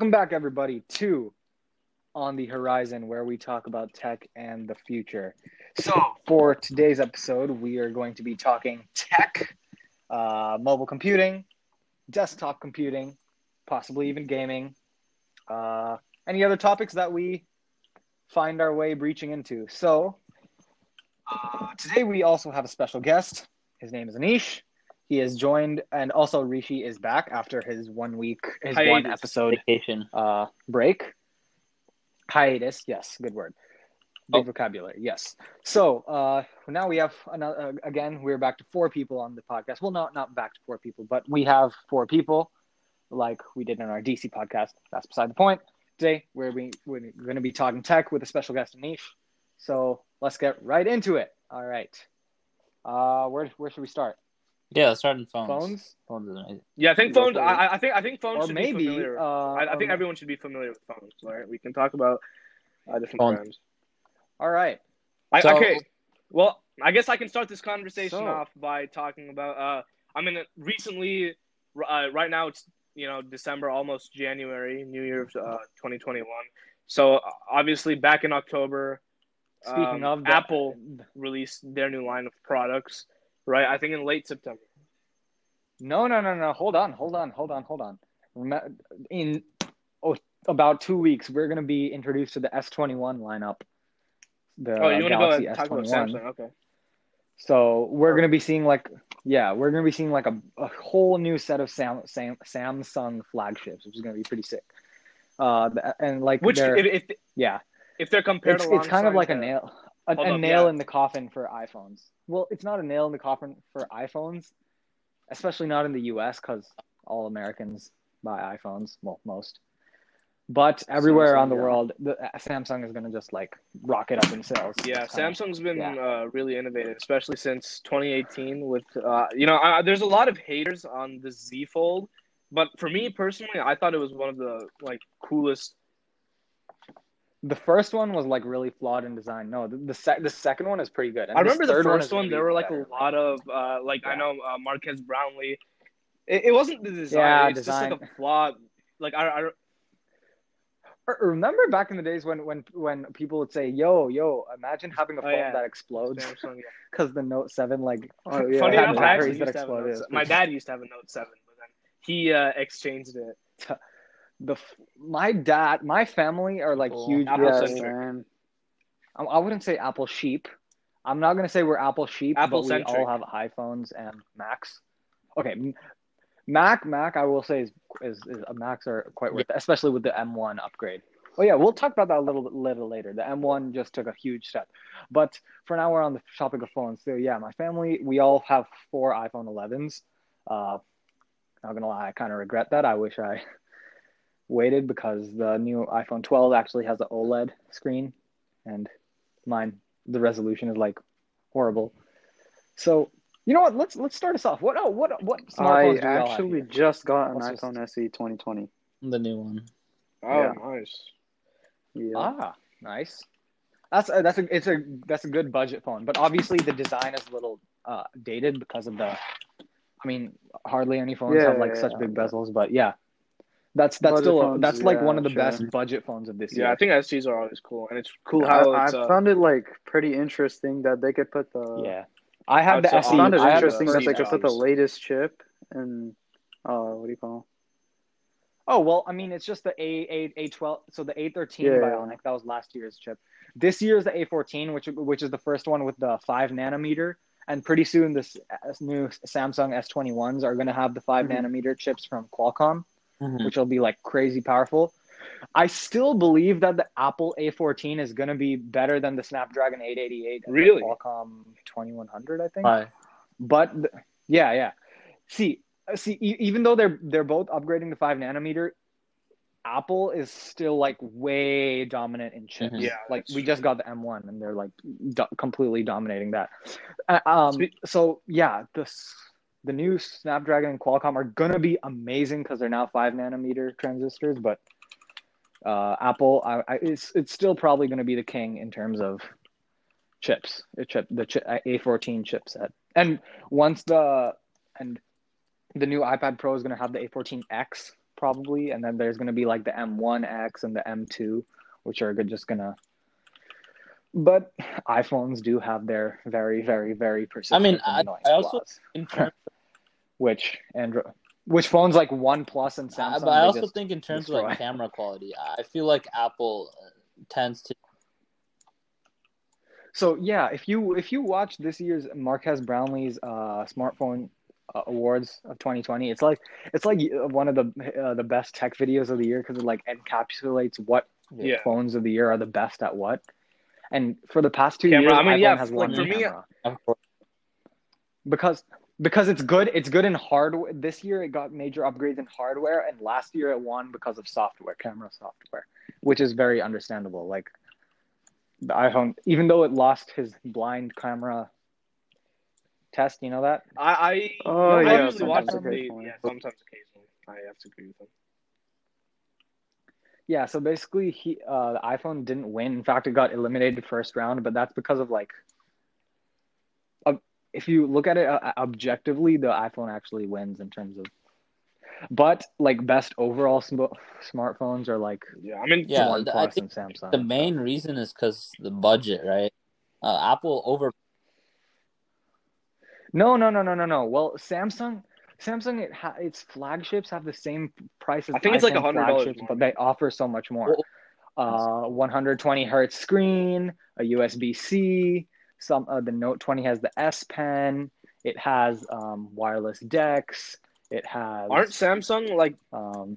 Welcome back, everybody, to On the Horizon, where we talk about tech and the future. So, for today's episode, we are going to be talking tech, uh, mobile computing, desktop computing, possibly even gaming, uh, any other topics that we find our way breaching into. So, uh, today we also have a special guest. His name is Anish. He is joined, and also Rishi is back after his one week, his Hiatus. one episode vacation. uh, break. Hiatus, yes, good word. Big Oh. vocabulary, yes. So uh, now we have another. Uh, again, we're back to four people on the podcast. Well, not not back to four people, but we have four people, like we did in our DC podcast. That's beside the point. Today we're we, we're going to be talking tech with a special guest Anish. So let's get right into it. All right. Uh, where where should we start? Yeah, let's start in phones. Phones, Phones is amazing. Yeah, I think phones. I, I think I think phones or should maybe be familiar. uh, I, I think or- everyone should be familiar with phones. Right? We can talk about uh, different Phones. brands. All right. I, So- okay. Well, I guess I can start this conversation So- off by talking about. Uh, I mean, recently, uh, right now it's you know December, almost January, New Year's, uh, 2021. So uh, obviously, back in October, Speaking um, of the- Apple released their new line of products. Right? I think in late September. No, no, no, no. Hold on, hold on, hold on, hold on. In oh, about two weeks, we're going to be introduced to the S21 lineup. The Oh, you want to go talk about Samsung? Okay. So we're going to be seeing like, yeah, we're going to be seeing like a, a whole new set of Sam, Sam, Samsung flagships, which is going to be pretty sick. Uh, and like, Which, if, if yeah, if they're compared, it's, it's kind of like a nail, a, a up, nail yeah. in the coffin for iPhones. Well, it's not a nail in the coffin for iPhones, especially not in the U.S. because all Americans buy iPhones. Well, most, but everywhere Samsung, around the yeah. world, the Samsung is gonna just like rocket up in sales. Yeah, Samsung's been yeah. uh, really innovative, especially since 2018. With uh, you know, I, there's a lot of haters on the Z Fold, but for me personally, I thought it was one of the like coolest. The first one was like really flawed in design. No, the the, sec- the second one is pretty good. And I remember the first is one. There were like better. a lot of uh, like I know uh, Marques Brownlee. It, it wasn't the design. Yeah, it's design. just like a flaw. Like I Remember back in the days when when when people would say, "Yo, yo, imagine having a Oh, phone yeah. that explodes," because the Note Seven like Oh, yeah, Funny enough, I batteries actually that used to have a Note. My dad used to have a Note Seven, but then he uh, exchanged it. The my dad, my family are like Cool. huge. Apple Apple centric. I, I wouldn't say Apple sheep. I'm not gonna say we're Apple sheep, Apple but we all have iPhones and Macs. Okay, Mac, Mac, I will say is is, is uh, Macs are quite worth it, especially with the M1 upgrade. Oh yeah, we'll talk about that a little bit little later. The M1 just took a huge step, but for now we're on the topic of phones. So yeah, my family, we all have four iPhone 11s. Uh, not gonna lie, I kind of regret that. I wish I waited because the new iPhone 12 actually has an OLED screen, and mine the resolution is like horrible. So you know what? Let's let's start us off. What oh what what I smartphones do we have actually just got an Let's just- iPhone SE 2020. The new one. Oh, Yeah. nice. Yeah. Ah, nice. That's a, that's a it's a that's a good budget phone, but obviously the design is a little uh, dated because of the. I mean, hardly any phones Yeah, have like yeah, such yeah. big bezels, but yeah, that's that's Budget still a, phones, that's like one of the sure. best budget phones of this year. Yeah, I year. think SGs are always cool, and it's cool I, how I it's. Uh, found it like pretty interesting that they could put the. yeah, I have the I'd say SE. I found it I had the interesting that first they could put the latest chip and uh, what do you call? Oh well, I mean, it's just the A A A twelve. So the A thirteen Yeah. Bionic that was last year's chip. This year is the A fourteen, which which is the first one with the five nanometer. And pretty soon, this uh, new Samsung S twenty ones are going to have the 5 Mhm. nanometer chips from Qualcomm, Mhm. which will be like crazy powerful. I still believe that the Apple A fourteen is going to be better than the Snapdragon eight eighty eight. Really? Qualcomm twenty one hundred, I think. Why? But th- yeah, yeah. See, uh, see, e- even though they're they're both upgrading to five nanometer, Apple is still like way dominant in chips. Mhm. Yeah, like we true. just got the M1 and they're like do- completely dominating that. Uh, um, so yeah, the s- the new Snapdragon and Qualcomm are gonna be amazing because they're now five nanometer transistors, but uh, Apple, I, I, it's it's still probably gonna be the king in terms of chips. Chip, the chip, A14 chipset, and once the and the new iPad Pro is gonna have the A14X probably, and then there's gonna be like the M1X and the M2, which are just gonna. But iPhones do have their very, very, very persistent mean, I- annoying I also- flaws, In terms, which Android, which phones like OnePlus and Samsung. Uh, but I also think in terms of like camera quality, I feel like Apple uh, tends to. So yeah, if you if you watch this year's Marques Brownlee's uh, smartphone uh, awards of 2020, it's like it's like uh, one of the uh, the best tech videos of the year because it like encapsulates what Yeah. phones of the year are the best at what. And for the past two Camera, years, I mean, iPhone yeah, has like, won for the me- camera Of course, because because it's good. It's good in hardware. This year, it got major upgrades in hardware, and last year it won because of software, camera software, which is very understandable. Like the iPhone, even though it lost his blind camera test, you know that. I, I, Oh, I yeah, usually watch sometimes them. Occasionally. yeah, sometimes occasionally. I have to agree with them. Yeah, so basically, he uh, the iPhone didn't win. In fact, it got eliminated first round, but that's because of like, uh, if you look at it uh, objectively, the iPhone actually wins in terms of. But like best overall sm- smartphones are like Yeah, I mean, Yeah, OnePlus I think and Samsung. the main reason is because the budget, right? Uh, Apple over. No, no, no, no, no, no. Well, Samsung, Samsung, it ha- its flagships have the same price as I think it's like iPhone $100 but they offer so much more. Uh, 120 hertz screen, a USB C. Some uh, the Note 20 has the S Pen. It has um, wireless DeX. It has aren't Samsung like um,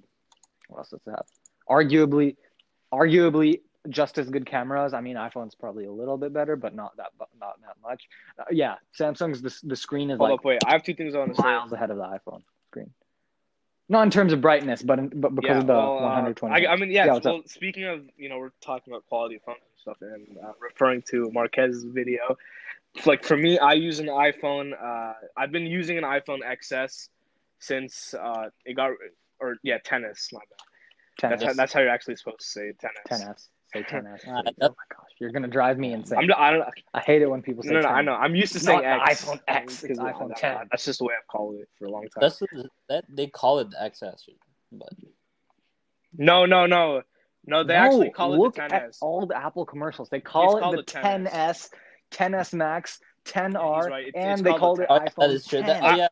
what else does it have? Arguably, arguably just as good cameras. I mean, iPhone's probably a little bit better, but not that not that much. Uh, yeah, Samsung's the the screen is Hold like up, wait. I have two things I want to say. ahead of the iPhone screen. Not in terms of brightness, but in, but because yeah, of the well, uh, 120. I, I mean, yeah. Yeah, well, speaking of, you know, we're talking about quality of stuff, and uh, referring to Marques's video. Like for me, I use an iPhone. Uh, I've been using an iPhone XS since uh, it got, or yeah, tennis. My bad. 10s, That's how, that's how you're actually supposed to say tennis. 10s. Say 10s. Uh, oh my gosh, you're gonna drive me insane. I'm, I don't. I hate it when people say No, no, 10. I know. I'm used to saying not X. iPhone X, because iPhone that- 10. That's just the way I've called it for a long time. That's that they call it the XS, but No, no, no, no. They No, actually call it look the at all the Apple commercials. They call called it the the 10s. 10s, 10s Max, 10R, right. It's- and it's they called called the it 10. iPhone that is true. 10. That, oh, yeah,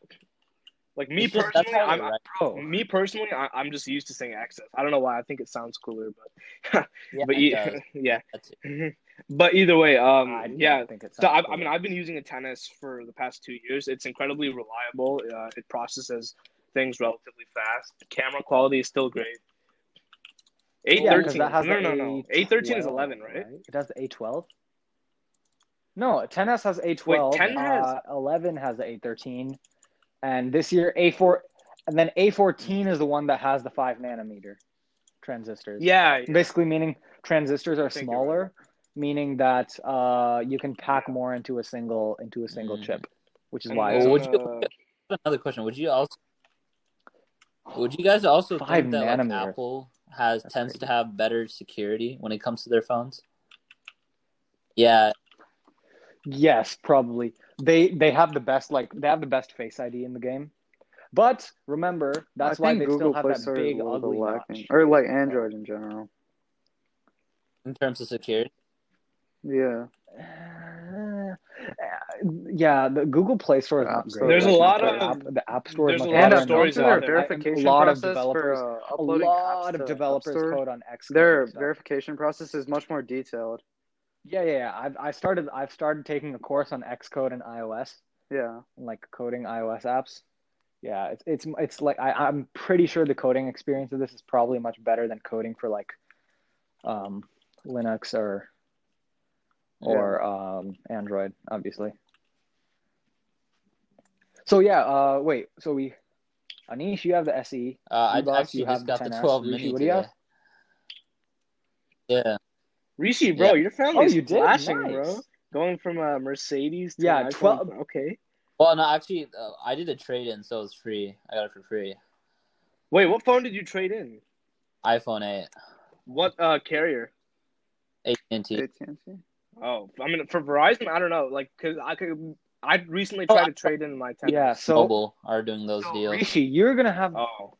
Like me it's that's personally, how I'm, they write. Bro, Me personally, I, I'm just used to saying access. I don't know why. I think it sounds cooler, but yeah, but it e- yeah. But either way, um, I yeah. think it So I, I mean. I've been using a tennis for the past two years. It's incredibly reliable. Uh, it processes things relatively fast. The camera quality is still great. Eight Yeah, 'cause thirteen. that has no, no, no. Eight thirteen is eleven, right? It has the A12. No, 10s has A12. 10 has- uh, 11 has the A13, and this year A4, and then A14 is the one that has the five nanometer transistors. Yeah. Basically, meaning transistors are smaller, meaning that uh, you can pack more into a single into a single Mm. chip, which is why. Well, would you- Another question: Would you also would you guys also think that like. Apple has That's tends crazy. to have better security when it comes to their phones? Yeah, Yes, probably. They they have the best like they have the best Face ID in the game. But remember, that's I why they Google still have Play that Store is a big little ugly lacking, notch. or like Android in general. in terms of security. Yeah, Uh, yeah, the Google Play Store is not great. Store There's a lot the of- app, the App Store is there's a lot of and stories also their out there. verification a lot of developers, for uh, a lot of developers code on X. Their and verification process is much more detailed. Yeah, yeah, yeah. I've I started I've started taking a course on Xcode and iOS, Yeah, and like coding iOS apps. Yeah, it's it's it's like I, I'm pretty sure the coding experience of this is probably much better than coding for like um, Linux or or um, Android, obviously. So yeah, uh, wait. So we, Anish, you have the SE. Uh, I You, boss, actually you have just got the 10S. 12 Rishi, mini what do you have? Yeah, Rishi, bro, Yeah. your family's Oh, you did? flashing, Nice. bro. Going from a Mercedes to Yeah, iPhone. 12 Okay. well, no, actually, uh, I did a trade in, so it's free. I got it for free. Wait, what phone did you trade in? iPhone 8, What uh carrier? AT&T. AT&T. Oh, I mean for Verizon, I don't know. Like, cause I could, I recently Oh, tried to trade in my 10. Yeah. So Mobile are doing those so deals. Rishi, you're gonna have Oh,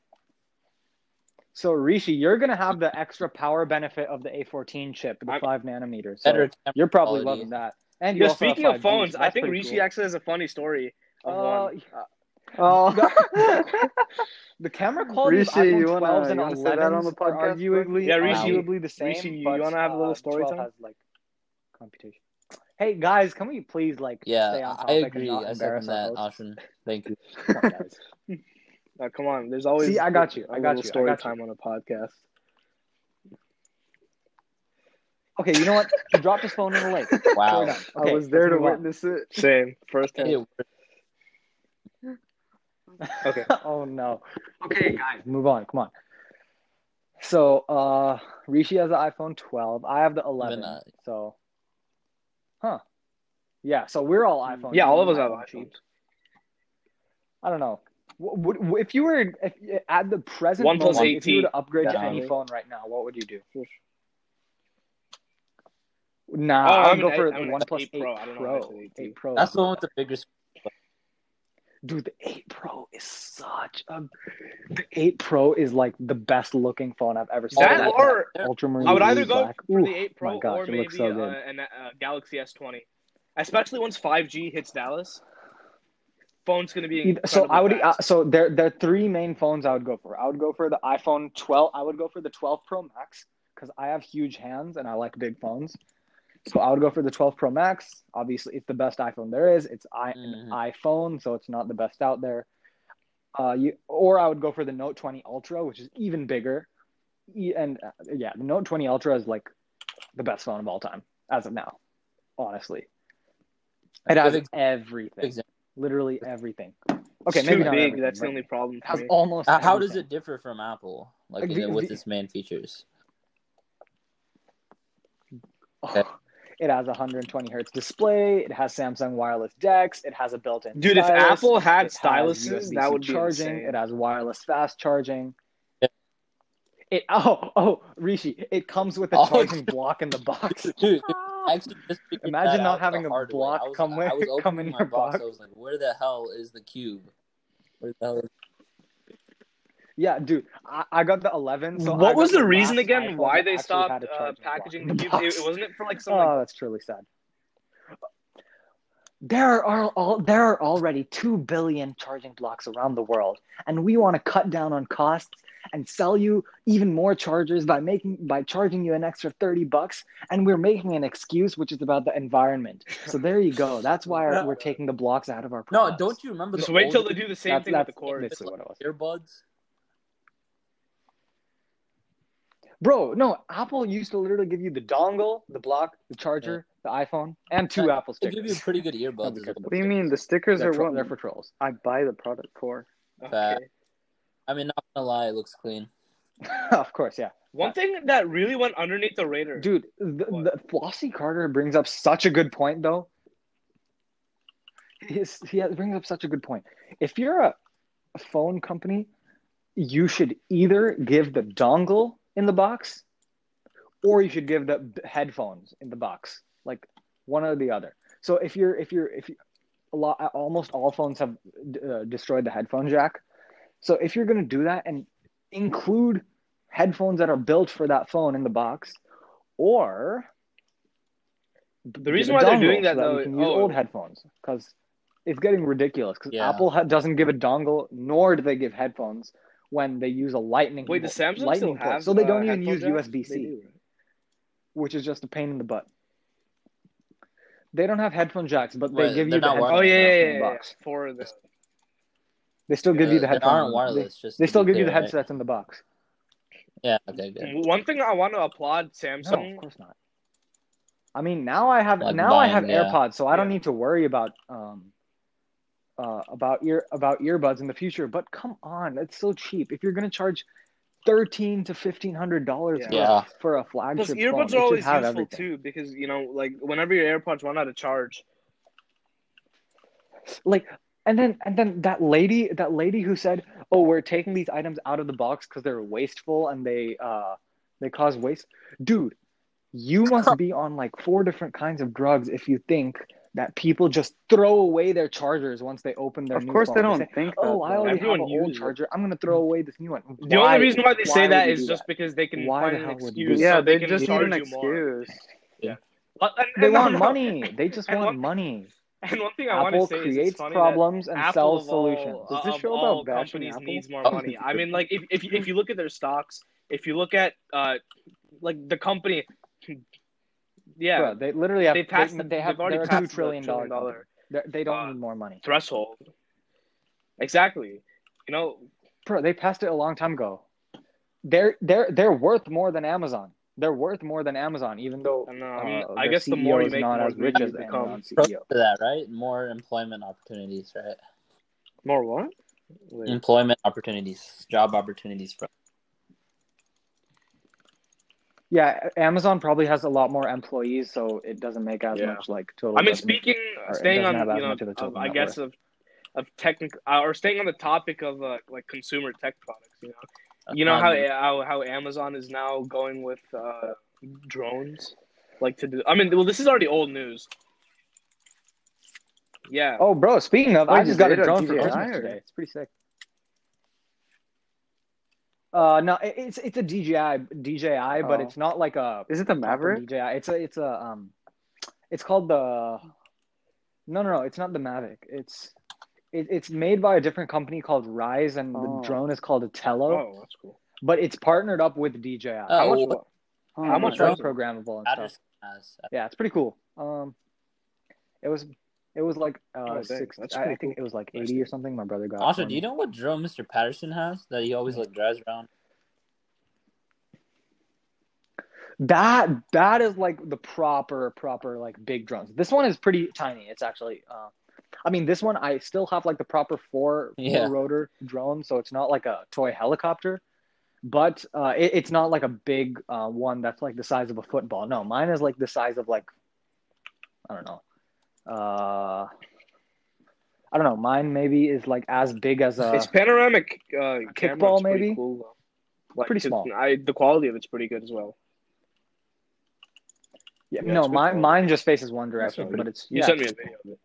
So Rishi, you're gonna have the extra power benefit of the A14 chip, the I'm- five nanometers. So Better you're probably quality. loving that. And you Yeah, speaking of phones, I think Rishi cool. actually has a funny story of Uh, one. Oh, The camera quality Rishi, of iPhone you wanna- 12s and you wanna say that on the podcast, bro? arguably, Yeah, Rishi- arguably the same. Rishi, you but, wanna have a little uh, story 12 time? has like computation. Hey guys, can we please like stay Yeah, on I topic and not I embarrass second that, hosts? Ashwin. Thank you. Come on, guys. Uh, come on, there's always See, I got you. I got little you. Story got you. time on a podcast. Okay, you know what? He dropped his phone in the lake. Wow. Okay, I was there to let's on. witness it. Same, first hand. Okay. oh no. Okay, guys, move on. Come on. So, uh, Rishi has the iPhone 12. I have the 11. Even, uh, so, huh? Yeah. So we're all iPhone. Yeah, all of us have iPhones. cheap. I don't know. What, what, if you were if, at the present One plus moment, if you were to upgrade to any phone right now, what would you do? Nah, Oh, I I'm would go an for eight- I'm the an 8 8 Pro. I don't know Pro. said 18. 8 Pro. That's the one with the bigger. screen. Dude, the 8 Pro is such a. The 8 Pro is like the best looking phone I've ever seen. That Like or ultramarine I would either go black. for Ooh, the 8 Pro my gosh, or it maybe looks so uh, good. an, uh, Galaxy S20. Especially once 5G hits Dallas. Phone's going to be So I would. Uh, so there, there are three main phones I would go for. I would go for the iPhone 12. I would go for the 12 Pro Max because I have huge hands and I like big phones. So I would go for the 12 Pro Max. Obviously, it's the best iPhone there is. It's I, an Mhm. iPhone, so it's not the best out there. Uh, you or I would go for the Note 20 Ultra, which is even bigger. And uh, yeah, the Note 20 Ultra is like the best phone of all time as of now. Honestly, it has everything, example. Literally everything. It's Okay, too maybe not big. That's the only problem it has almost. Uh, How does it differ from Apple? Like Like, in- the- with the- its main features? Oh, it has a 120 hertz display. It has Samsung wireless DeX. It has a built-in. Dude, if Apple had it has styluses, USB-C that would be charging. insane. It has wireless fast charging. Yeah. It oh oh Rishi, it comes with a Oh, charging block in the box. Dude, I actually just Imagine not having a hard way. block I was, come with- I was come in your box. box. I was like, "Where the hell is the cube? Where the hell is Yeah, dude, I, I got the 11. So what got was the last reason again why they stopped uh, packaging the the cubes? It, it wasn't it for like some Oh, like that's truly sad. There are all there are already two billion charging blocks around the world, and we want to cut down on costs and sell you even more chargers by making by charging you an extra thirty bucks. And we're making an excuse, which is about the environment. So there you go. That's why we're taking the blocks out of our No, don't you remember just the wait till they do the same That's- thing with that's the cords. basically what it was. earbuds? Bro, no, Apple used to literally give you the dongle, the block, the charger, the iPhone, and two Yeah, Apple They stickers. give you pretty good earbuds. That'd be as good. well. What do you mean? The stickers They're, are tro- what they're for trolls. I buy the product for. Okay. I mean, not gonna lie, it looks clean. of course, yeah. One thing that really went underneath the radar. Dude, the, the Flossy Carter brings up such a good point, though. His, he has, brings up such a good point. If you're a, a phone company, you should either give the dongle in the box, or you should give the headphones in the box, like one or the other. So if you're if you're if you, a lot almost all phones have uh, destroyed the headphone jack. So if you're gonna do that and include headphones that are built for that phone in the box, or The reason why they're doing that, though- you can use oh. old headphones because it's getting ridiculous. Because Yeah. Apple ha- doesn't give a dongle, nor do they give headphones when they use a lightning. Wait, does Samsung lightning still port. have? So they uh, don't even use? USB C, right? which is just a pain in the butt. They don't have headphone jacks, but they Right, give you the not headphones Oh yeah, yeah, yeah, yeah, yeah. box. For the They still give you the they headphones. aren't wireless. Just They, they still be give you the clear, right? headsets in the box. Yeah. Okay. Good. one thing I want to applaud No, Samsung. of course not. I mean, now I have Like now I have yeah. AirPods, so I don't need to worry about um uh about ear about earbuds in the future. But come on, it's so cheap. If you're gonna charge thirteen to fifteen hundred dollars Yeah. for, Yeah. a, for a Plus, flagship phone, earbuds it are always useful everything. too because you know, like whenever your AirPods run out of charge, Like, and then and then that lady that lady who said, "Oh, we're taking these items out of the box because they're wasteful and they uh they cause waste." Dude, you must be on like four different kinds of drugs if you think that people just throw away their chargers once they open their Of new course, phone. they don't say, think. oh, that, I though. already Everyone have an old uses it. charger. I'm gonna throw away this new one. The Why- only reason why they why say would that you is do just because they can Why the find an hell would you excuse. Yeah, so they can just need an you more. excuse. But- and- They and no, want no. money. They just want one- money. And one thing I want Apple to say is it's creates funny problems that and Apple sells of all, solutions. Is this show about companies Apple? needs more Oh, money. I mean, like if if if you look at their stocks, if you look at uh like the company, yeah, Bro, they literally have. they passed. they, the- they have. they've already They're a passed two trillion dollar. dollar. They're- don't uh, need more money. threshold. Exactly. You know, Bro, they passed it a long time ago. They're they're they're worth more than Amazon. They're worth more than Amazon, even though I, know, I mean, uh, I their guess the more you is make, not more as rich as the become. Amazon CEO. to that, right? More employment opportunities, right? More what? Wait. Employment opportunities, job opportunities for Yeah, Amazon probably has a lot more employees, so it doesn't make as Yeah. much like total. I mean, speaking, staying on, you know, of the of, I guess of of technical, uh, or staying on the topic of uh, like consumer tech products. You know, you know how Um, how how Amazon is now going with uh, drones, like to do. I mean, well, this is already old news. Yeah. Oh, bro! Speaking of, Oh, I just got a drone for DJI Christmas today. It's pretty sick. Uh, no, it's it's a DJI DJI, but Oh. it's not like a Is it the proper Maverick? DJI. It's a it's a um, it's called the. No, no, no! It's not the Mavic. It's it, it's made by a different company called Ryze, and Oh. the drone is called a Tello. Oh, that's cool. But it's partnered up with DJI. Oh, How much? what Oh, How much like programmable and stuff. Patterson has. Yeah, it's pretty cool. Um, it was it was like uh Oh, dang, six. I, I think it was like Nice. eighty or something. My brother got. Also, do you know what drone Mr. Patterson has that he always like drives around? That that is like the proper proper like big drones. This one is pretty tiny. It's actually uh I mean this one I still have like the proper four, four rotor drone, so it's not like a toy helicopter. But uh it, it's not like a big uh one that's like the size of a football. No, mine is like the size of like I don't know. Uh I don't know. Mine maybe is like as big as a Its panoramic uh, camera kickball, pretty maybe? cool. Like, Pretty small. I the quality of it's pretty good as well. yeah, Yeah, no, it's good mine mine just faces one direction, pretty- but it's You yeah. sent me a video of it.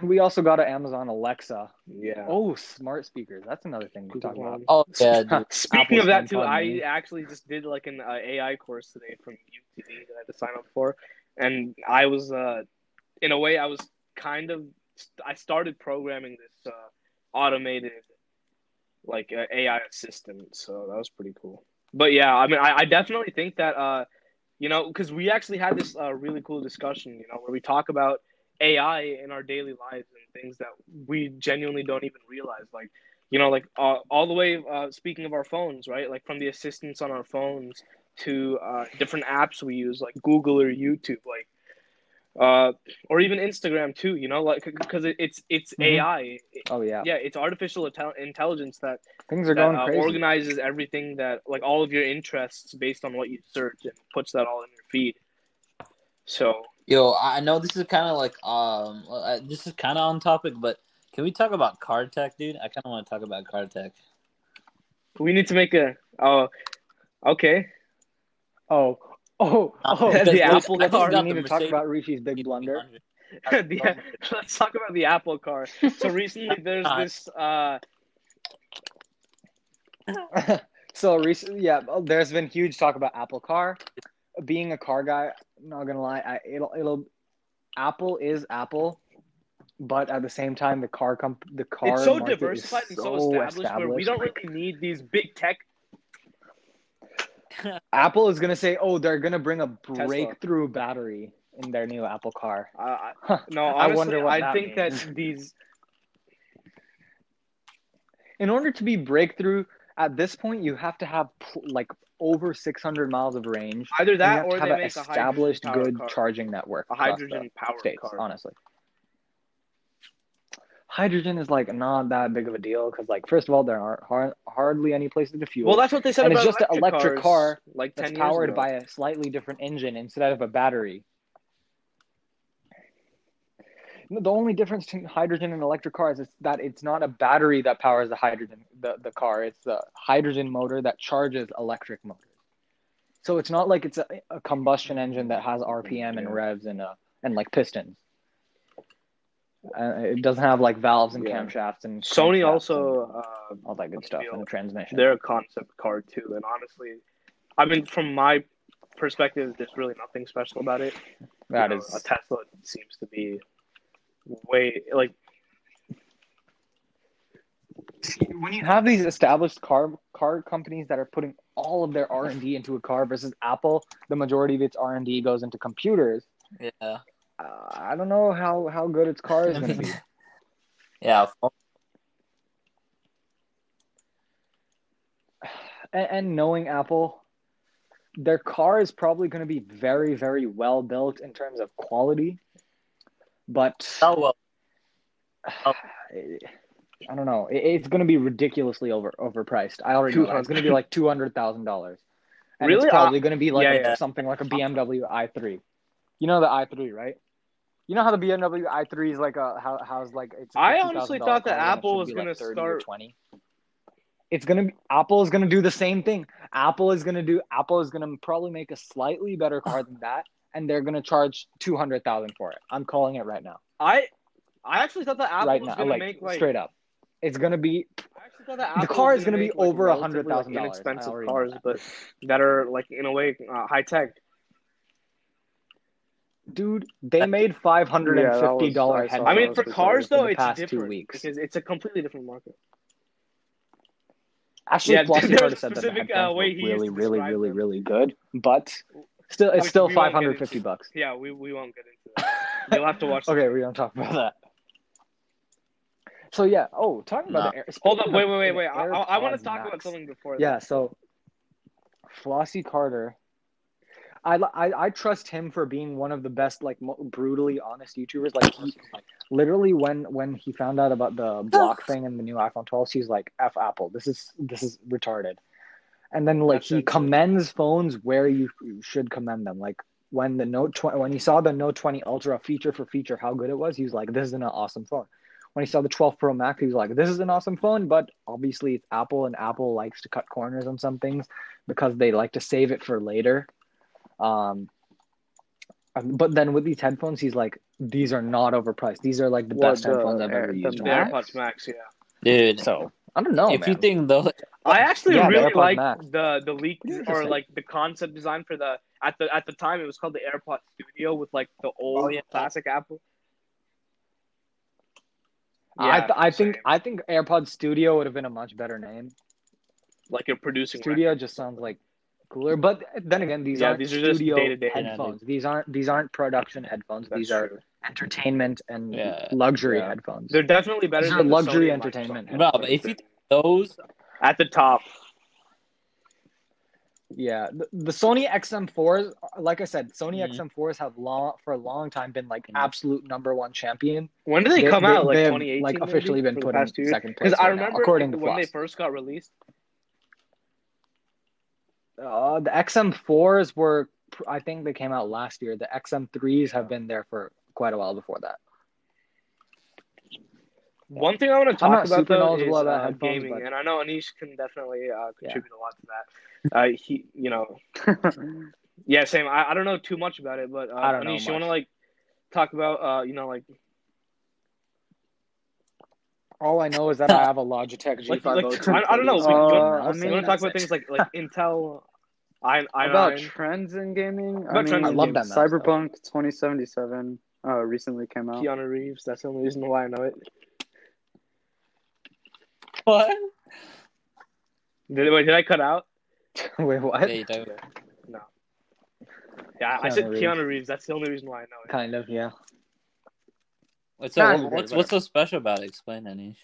And we also got an Amazon Alexa. Yeah. Oh, smart speakers. That's another thing we talk about. Oh yeah, dude. Speaking Apple's of that too, I actually just did like an uh, AI course today from UTD that I had to sign up for, and I was, uh, in a way, I was kind of, I started programming this uh, automated, like uh, AI assistant. So that was pretty cool. But yeah, I mean, I, I definitely think that, uh, you know, because we actually had this uh, really cool discussion, you know, where we talk about AI in our daily lives and things that we genuinely don't even realize, like you know, like uh, all the way. Uh, speaking of our phones, right? Like from the assistants on our phones to uh, different apps we use, like Google or YouTube, like, uh, or even Instagram too. You know, like because it, it's it's Mhm. AI. Oh yeah, Yeah, it's artificial intel- intelligence that, things are that going uh, crazy. organizes everything that like all of your interests based on what you search and puts that all in your feed. So Yo, I know this is kind of like um, uh, this is kind of on topic, but can we talk about card tech, dude? I kind of want to talk about card tech. we need to make a. Oh, okay. Oh, oh, oh! The this- Apple I think car. we need to talk about Rishi's big blunder. yeah, let's talk about the Apple car. So recently, there's this. Uh, so recently, yeah, oh, there's been huge talk about Apple Car. Being a car guy, I'm not gonna lie, I, it'll it'll Apple is Apple, but at the same time, the car comp the car it's so market is diversified and so so established, where we don't really need these big tech. Apple is gonna say, oh, they're gonna bring a breakthrough battery in their new Apple car. Uh, no, I wonder what I that think means. that these. in order to be breakthrough at this point you have to have like over 600 miles of range Either that have or to have they an make established hydrogen good car. charging network A hydrogen powered states car. honestly hydrogen is like not that big of a deal because like first of all there aren't har- hardly any places to fuel. Well, that's what they said And it's about just an electric, car like that's 10 years powered ago. by a slightly different engine instead of a battery. The only difference between hydrogen and electric cars is that it's not a battery that powers the hydrogen the, the car. It's the hydrogen motor that charges electric motors. So it's not like it's a, a combustion engine that has RPM and revs and uh and like pistons. Uh, it doesn't have like valves and Yeah. camshafts and Sony crankshafts also uh, and all that good stuff and the transmission. they're a concept car too, and honestly, I mean from my perspective, there's really nothing special about it. That You know, is a Tesla seems to be way like when you have these established car car companies that are putting all of their R and D into a car versus Apple, the majority of its R and D goes into computers. Yeah. Uh, I don't know how how good its car is going to be. yeah. And, and knowing Apple, their car is probably going to be very very well built in terms of quality, but Oh well. I don't know. It, it's going to be ridiculously over overpriced. I already know that. it's going to be like two hundred thousand dollars, and Really? it's probably going to be like yeah, yeah. something like a BMW i3. You know the i3, right? You know how the BMW i3 is like a how how's like it's. a I $50,000 honestly thought that Apple was be, gonna start- 20. It's gonna be Apple is gonna do the same thing. Apple is gonna do Apple is gonna probably make a slightly better car than that, and they're gonna charge two hundred thousand for it. I'm calling it right now. I I actually thought that Apple right was now, gonna like, make like straight up. It's gonna be I actually thought that The car is gonna be like, over relatively, like, $100,000. I inexpensive cars, but that are like in a way uh, high tech. Dude, they made five hundred and fifty dollar Yeah, I saw headphones. I mean, for cars though, it's past two different weeks. because it's a completely different market. Actually, Yeah, Flossy there's Carter a said that the specific, uh, way were he really, really, really, them. really good, but still, it's We- still we won't five get hundred into- bucks. Yeah, we, we won't get into that. You'll have to watch. Okay, we don't talk about that. So yeah. Oh, talking about No. the air. Hold on, speaking wait, wait, wait, wait. I, I, I want to talk about something before that. Yeah. So, Flossy Carter. I, I I trust him for being one of the best, like mo- brutally honest YouTubers. Like he, literally, when when he found out about the block thing and the new iPhone 12, he's like, "F Apple, this is this is retarded." And then like That's he it. commends phones where you you should commend them. Like when the Note 20, when he saw the Note 20 Ultra feature for feature, how good it was, he was like, "This is an awesome phone." When he saw the 12 Pro Max, he was like, "This is an awesome phone," but obviously it's Apple, and Apple likes to cut corners on some things because they like to save it for later. Um, um, but then with these headphones, he's like, "These are not overpriced. These are like the What, best the headphones I've ever the used." The AirPods Max, yeah. Dude, So I don't know, if you think though, I actually Yeah, really AirPods like Max. the the leaked Pretty or like the concept design for the at the at the time it was called the AirPod Studio with like the old Oh, yeah. classic Apple. I th- I think same. I think AirPods Studio would have been a much better name. like you're producing Studio just sounds like cooler. But then again, these Yeah, aren't these are just studio day-to-day. headphones. These aren't these aren't production headphones. That's these are true. entertainment and Yeah. luxury Yeah. headphones. They're definitely better These are than luxury Sony entertainment Well, but if you those, at the top, Yeah, the, the Sony XM4s, like I said, Sony Mhm. XM4s have long for a long time been like Mhm. absolute number one champion. when did they, come out? Like 2018, like officially maybe, been for put in past second place. Because I right now, remember according to when they first got released. Uh, the XM4s were, I think they came out last year. The XM3s have been there for quite a while before that. One thing I want to talk about though is about uh, gaming, but- and I know Anish can definitely uh, contribute a lot to that. Uh, he, you know, yeah, same. I, I don't know too much about it, but uh, I don't know Anish, you want to like talk about, uh, you know, like All I know is that I have a Logitech G502. like I, I don't know. We, you I want, to talk about things like like Intel, I, I About trends in gaming, I mean, trends I love that mouse, though. Cyberpunk 2077 uh, recently came out. Keanu Reeves. That's the only reason why I know it. what? Did, wait, did I cut out? Wait, what? Yeah, you talk about- Yeah, I said Reeves. Keanu Reeves. That's the only reason why I know it. Kind of, yeah. What's so, what's what's so special about it? Explain, Anish.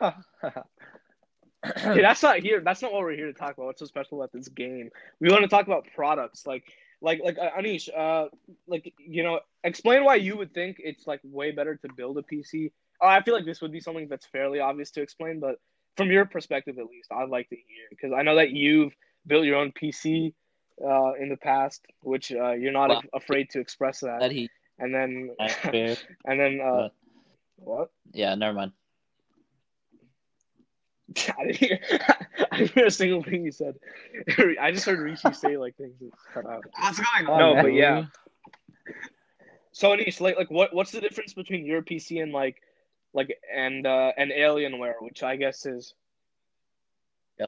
Okay, that's not here. That's not what we're here to talk about. What's so special about this game? We want to talk about products, like, like, like uh, Anish. Uh, like, you know, explain why you would think it's like way better to build a PC. Uh, I feel like this would be something that's fairly obvious to explain, but from your perspective, at least, I'd like to hear because I know that you've built your own PC uh, in the past, which uh, you're not Wow. af- afraid to express that. That he, And then, and then, uh, But- what? yeah, never mind. I didn't hear, I didn't hear a single thing you said. I just heard Rishi say like things that cut out. What's going on? No, man? but yeah. So Anish, like, like what what's the difference between your PC and like, like and uh and Alienware, which I guess is Yeah,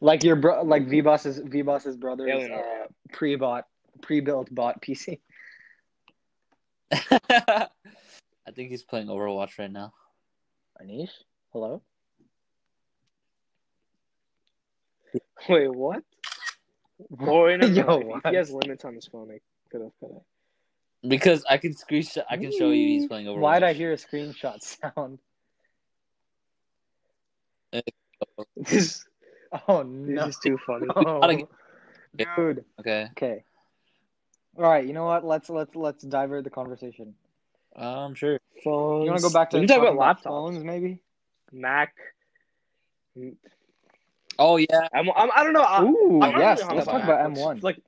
Like your bro, like V Boss's V Boss's brother's Alien. uh, pre-bought, pre-built bought PC. I think he's playing Overwatch right now. Anish, hello. wait what? Oh, wait, no, no, Yo, what? he has limits on his phone. I could have. Could have. Because I can screenshot, I can show you he's playing Overwatch. Why'd I hear a screenshot sound? This, Oh no! this is too funny. gotta get- dude. Okay. Okay. All right. You know what? Let's let's let's divert the conversation. Um, sure. Phones. You want to go back to we can talk about laptops, phones, maybe? Mac. Oh yeah. I'm, I'm, don't know. I, Ooh, I'm not yes. really Let's talk about M1. Like,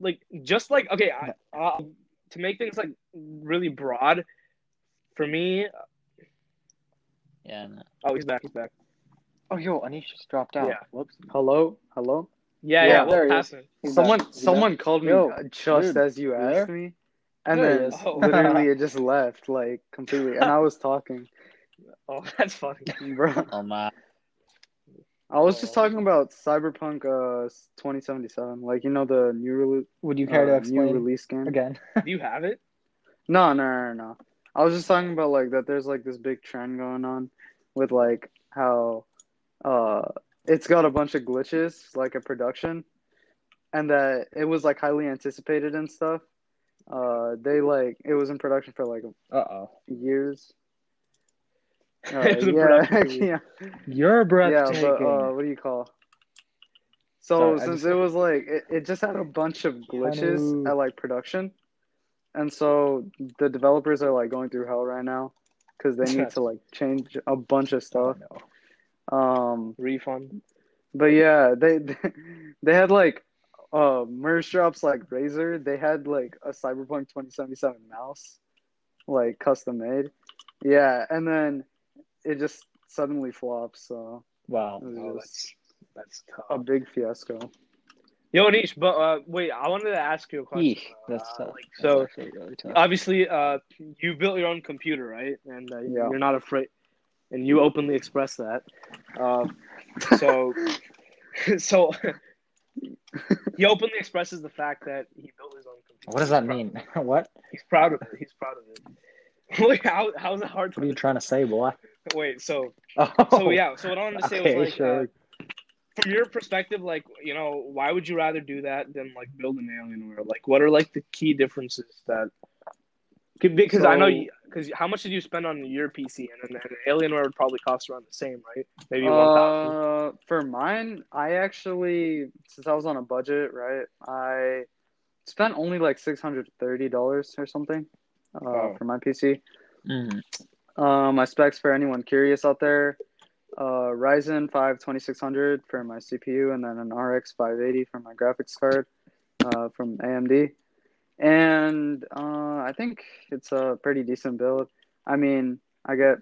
like just like okay, I, uh, to make things like really broad, for me. Yeah. No. Oh, he's back. He's back. Oh, yo, Anish just dropped out. Yeah. Whoops. Hello, hello. Yeah, Yeah, yeah. there What he is. happened? He's someone, back. Someone back. called me Yo, uh, just dude, as you you asked there? me, and There then. Oh. literally it just left like completely, and I was talking, Oh, that's funny. bro. Oh my. I was just talking about Cyberpunk uh 2077, like you know the new release, Would you care to uh, explain new release game. again? Do you have it? No, no, no, no. I was just talking about like that. There's like this big trend going on with like how uh it's got a bunch of glitches like a production, and that it was like highly anticipated and stuff. Uh, they like it was in production for like Uh oh. years. Uh, It was in yeah, production for yeah, You're yeah. But uh, what do you call? So Sorry, since just- it was like it, it just had a bunch of glitches at like production, and so the developers are like going through hell right now because they need to like change a bunch of stuff. Um, Refund. but yeah, they they had like uh merge drops like Razer. They had like a Cyberpunk 2077 mouse, like custom made. Yeah, and then it just suddenly flops. So Wow. it was Oh, just that's that's a big fiasco. Yo, Anish, but uh, wait, I wanted to ask you a question. Eesh, that's Uh, tough. like, That's so really tough. obviously, uh, you built your own computer, right? And uh, Yeah. you're not afraid, and you openly express that. Uh, so, so he openly expresses the fact that he built his own computer. What does that mean? what? He's proud of it. He's proud of it. Wait, how how's it hard What are you trying to say, boy? Wait? So, Oh, so yeah. So what I wanted to say okay, was like, sure. uh, from your perspective, like you know, why would you rather do that than like build an alien Alienware? Like, what are like the key differences that? Because I know, So- because how much did you spend on your PC, and then an Alienware would probably cost around the same, right? Maybe one thousand. Uh, for mine, I actually, since I was on a budget, right, I spent only like six hundred thirty dollars or something uh, Oh. for my PC. Mhm. Uh, my specs for anyone curious out there: uh, Ryzen 5 2600 for my CPU, and then an RX 580 for my graphics card uh, from AMD. And uh, I think it's a pretty decent build. I mean, I get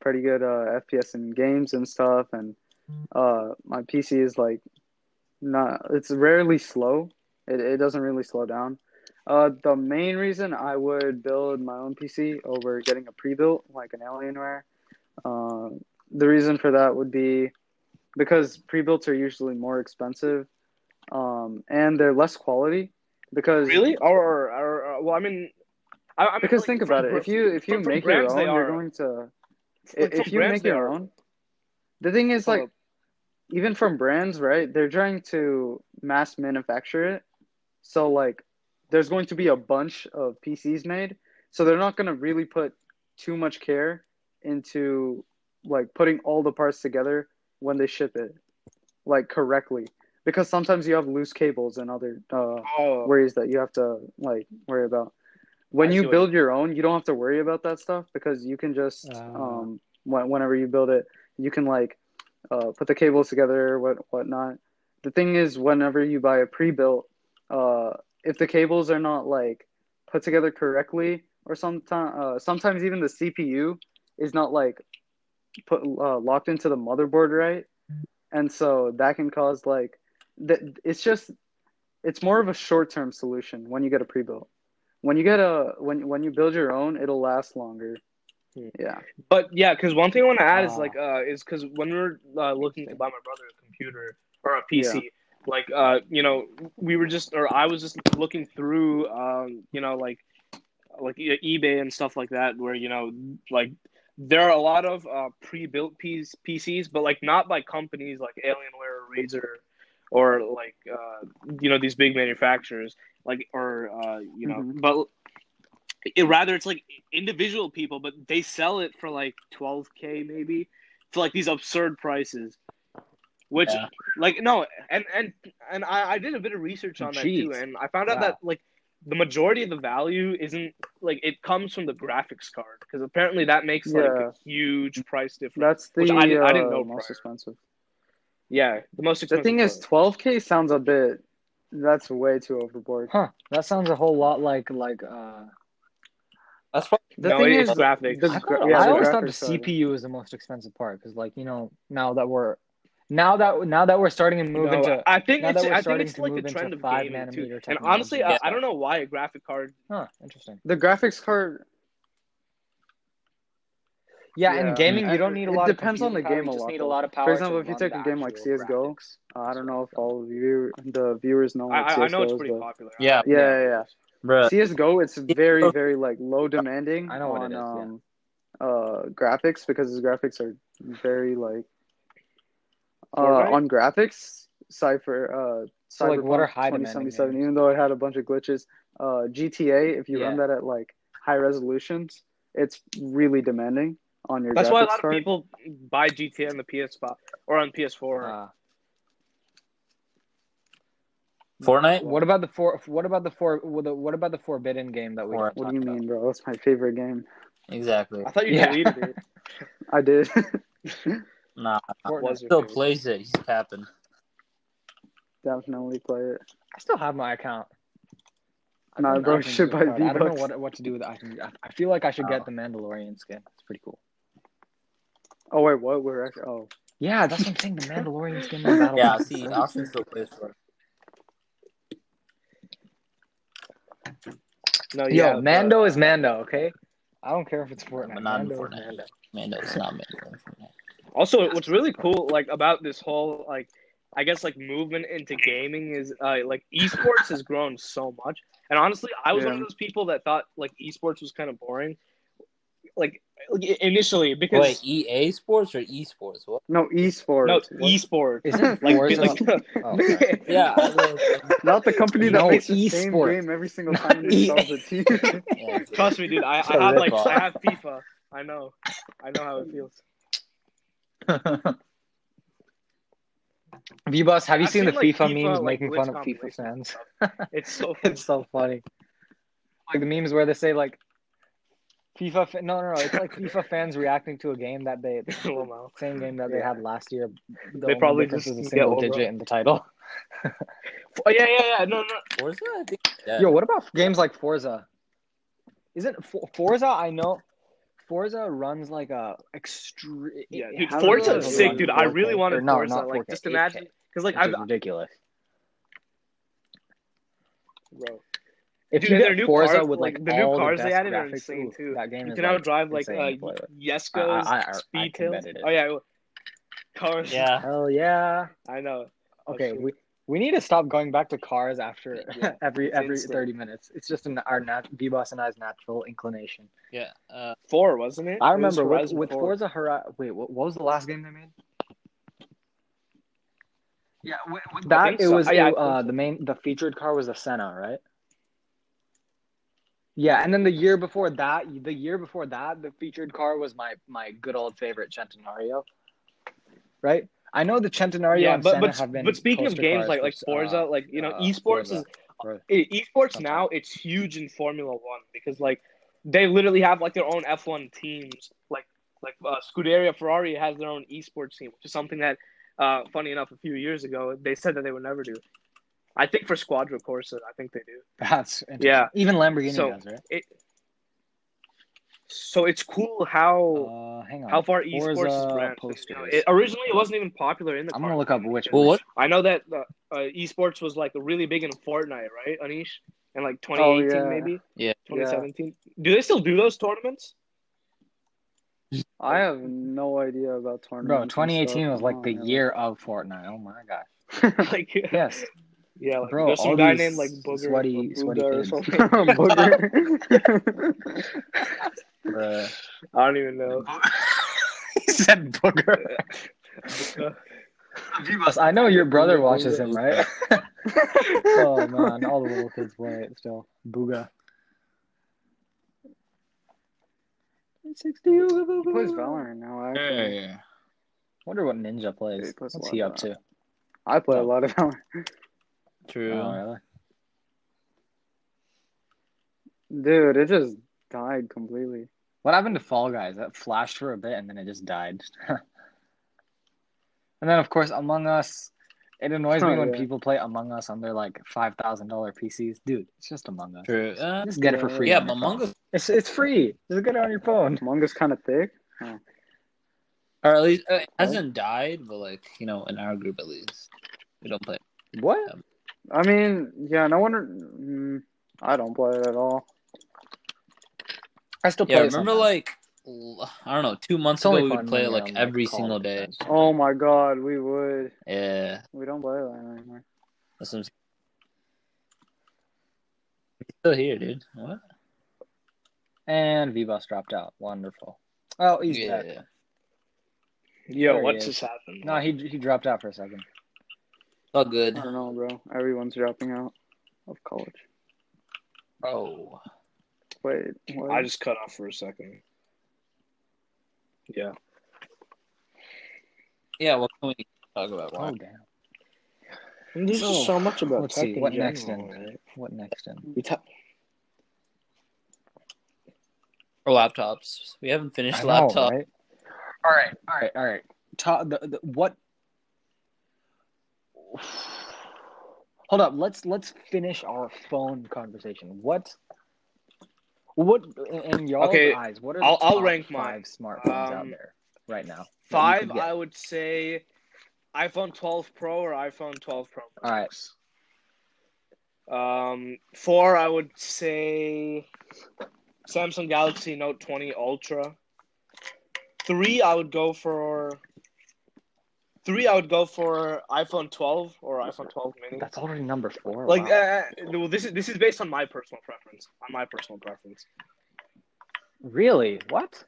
pretty good uh, FPS in games and stuff, and uh, my PC is like not. It's rarely slow. It it doesn't really slow down. Uh, the main reason I would build my own PC over getting a pre-built like an Alienware, uh, the reason for that would be because pre-builts are usually more expensive, um, and they're less quality. Because Really? Or, or, or, or well, I mean, I, I mean, because like, think about it. If you if you from- from make your brands, own, you're going to. like, If you make your own, the thing is like, even from brands, right? They're trying to mass manufacture it, so like, there's going to be a bunch of PCs made, so they're not going to really put too much care into like putting all the parts together when they ship it, like correctly, because sometimes you have loose cables and other uh, Oh, worries that you have to like worry about. When I you what build your own, you don't have to worry about that stuff because you can just Ah. um whenever you build it, you can like uh put the cables together, what whatnot. The thing is, whenever you buy a pre-built, uh, if the cables are not like put together correctly, or sometimes uh, sometimes even the CPU is not like put uh, locked into the motherboard right, and so that can cause like that. It's just it's more of a short term solution when you get a pre built. When you get a when when you build your own, it'll last longer. Hmm. Yeah. But yeah, because one thing I want to add is Ah. like uh is because when we were uh, looking to buy my brother a computer or a PC, like uh you know we were just or I was just looking through um you know like like eBay and stuff like that where you know like there are a lot of uh, pre-built P's, PCs, but like not by companies like Alienware, or Razer, or like uh, you know these big manufacturers, like or uh, you know, Mhm. but it, rather it's like individual people, but they sell it for like 12k maybe for like these absurd prices, which Yeah. like no, and and and I, I did a bit of research on that too, and I found out Wow. that like the majority of the value isn't like it comes from the graphics card because apparently that makes like a huge price difference. That's the Which I didn't- I didn't uh, know most prior. expensive. yeah, the most The expensive. thing is, 12k sounds a bit. That's way too overboard. Huh. That sounds a whole lot like like uh That's probably The No, thing it is, is graphics. the I, thought, yeah, I always thought the. CPU is the most expensive part because like you know now that we're now that now that we're starting to move No, into I think it's I think it's like the move into trend of five gaming too. nanometer And honestly, technology. I, I don't know why a graphic card. huh interesting The graphics card. yeah, Yeah. in gaming you Uh, don't need a it lot depends of on the computing game power, a you just lot, need a lot of power For example, if you take a game like actual CS:GO, graphics. Uh, I don't know if all of you, the viewers, know I, what I, I CS:GO know it's pretty but popular. Yeah. yeah, yeah, yeah. Bruh. CS:GO, it's very, very like low demanding I know what on it is, yeah. um, uh, graphics because his graphics are very like uh, Fortnite? on graphics. Cipher, uh, So, like, what are Cyberpunk high 2077, even though it had a bunch of glitches. Uh, GTA, if you run that at like high resolutions, it's really demanding on your That's graphics why a lot card. of people buy GTA on the PS5 or on PS4. Uh, Fortnite. what about the four? What about the four? What about the Forbidden game that we Or- What do you about? mean, bro? That's my favorite game. Exactly. I thought you Yeah. deleted it. I did. Nah, Fortnite. Was your still favorite. plays it. He's capping. Definitely play it. I still have my account. I Nah, don't bro, know anything should to do with buy card. I don't know V-Bucks. what what to do with it. I, can, I- I feel like I should Oh. get the Mandalorian skin. It's pretty cool. Oh wait, what? We're actually. Oh, Yeah, that's what I'm saying. The Mandalorian skin. on Battle Yeah, Pass. see, Austin still plays for it. No, Yo, yeah, Mando is Mando. Okay, I don't care if it's Fortnite. But not in Mando is Fortnite. Mando. Mando's not Mando. But also what's really cool like about this whole like I guess like movement into gaming is uh, like esports has grown so much. And honestly, I was one of those people that thought like esports was kind of boring. Like like, initially because Wait, EA Sports or esports? What? no, esports. no What? esports. Isn't Like, Forza? like oh, sorry. Yeah, I was- Not the company that No, makes the same game every single time it EA. sells a team. yeah, Trust me, dude. I, It's a I have like ripoff. I have FIFA. I know. I know how it feels. V-Bus, have you I've seen, the seen, like, FIFA, FIFA, memes like, making fun of FIFA fans? It's so it's so funny. Like the memes where they say like FIFA. Fa- no, no, no. It's like FIFA fans reacting to a game that they oh, the same game that they Yeah. had last year. The They probably difference just is a single over digit in the title. Oh yeah, yeah, yeah. No, no. Forza? I think. Yeah. Yo, uh, what about games like Forza? Isn't For- Forza? I know Forza runs like a extreme. Yeah, dude. How Forza is sick, run dude. I really 4K? wanted Or no, Forza. not Like, 4K, just imagine, because like I'm ridiculous. bro. If Dude, you and their get new Forza cars, with like, like, the new cars the they best added are graphics, insane, ooh, too. That game You is can now like, drive like insane uh, to play with. Jesko's I- I- I speed commended tails. it. Oh yeah, cars. Yeah. Hell yeah! I know. Oh, Okay, shit. we we need to stop going back to cars after Yeah, every it's every instant. thirty minutes. It's just an, our nat V-Boss and I's natural inclination. Yeah. Uh, four wasn't it? I It was remember with, with 4. Forza Horizon. Wait, what, what was the last game they made? Yeah, with, with that it so. was Oh, yeah, it, uh, so. the main the featured car was the Senna, right? Yeah, and then the year before that, the year before that, the featured car was my my good old favorite Centenario. Right? I know the Centenario Yeah, and but but, have been but speaking of games like like Forza, uh, like you know, uh, esports Forza. is esports now it's huge in Formula One because like they literally have like their own F one teams. Like like uh, Scuderia Ferrari has their own esports team, which is something that, uh, funny enough, a few years ago they said that they would never do. I think for Squadra Corse, I think they do. That's interesting. Yeah. Even Lamborghini So- does, right? It so it's cool how Uh, hang on. how far esports Forza has branched. You know, posters. it, originally, it wasn't even popular in the. I'm gonna look up which. Well, what? I know that uh, uh, esports was like really big in Fortnite, right, Anish? In like 2018, yeah. maybe Yeah. 2017. Do they still do those tournaments? I have no idea about tournaments. and 2018 stuff. was like the Oh, year of Fortnite. Oh my gosh. like, Yes, yeah, like, Bro, there's some guy named like Booger sweaty- or sweaty or something. Booger. Bruh. I don't even know. he said booger. Vivas, I know your brother watches him, right? oh man, all the little kids play it still. Booga. He plays Valorant now. Actually, Yeah. Wonder what Ninja plays. he plays What's he up to? I play a Oh. lot of Valorant. True. Oh, really? Dude, it just died completely. What happened to Fall Guys? That flashed for a bit and then it just died. and then, of course, Among Us. It annoys me Oh, when yeah. people play Among Us on their like five thousand dollar PCs. Dude, it's just Among Us. True. Uh, Just get it for free. yeah, but Among. Us, It's it's free. Just get it on your phone. Among Us kind of thick. or at least uh, it hasn't died, but like you know, in our group at least, we don't play. What? I mean, yeah, no wonder. Mm, I don't play it at all. I still play. Yeah, it remember sometimes. like I don't know, two months It's ago we would play it like every single day. friends. Oh my god, we would. Yeah, We don't play that anymore. that's what I'm saying. Still here, dude. What? And Vivas dropped out. Wonderful. Oh, he's yeah. back. Yo, There he just happened? No, he he dropped out for a second. All good. I don't know, bro. Everyone's dropping out of college. Oh. Wait, what? I just cut off for a second. Yeah. Yeah, what can we talk about? why? Oh damn. And there's just So, so much about let's tech see, in what general, next then? right? What next then? We ta- Or laptops. We haven't finished I know, laptop. right? All right, all right, all right. Ta- the, the, what? Hold up. Let's let's finish our phone conversation. What? What in y'all's Okay, eyes? What are I'll- I'll rank five mine. smartphones out Um, there right now? Five. I would say iPhone 12 Pro or iPhone 12 Pro All right. Um, four, I would say Samsung Galaxy Note 20 Ultra. Three, I would go for. Three, I would go for iPhone 12 or iPhone 12 Mini. That's already number four. Like, wow. uh, no, this is this is based on my personal preference. On my personal preference. really? What?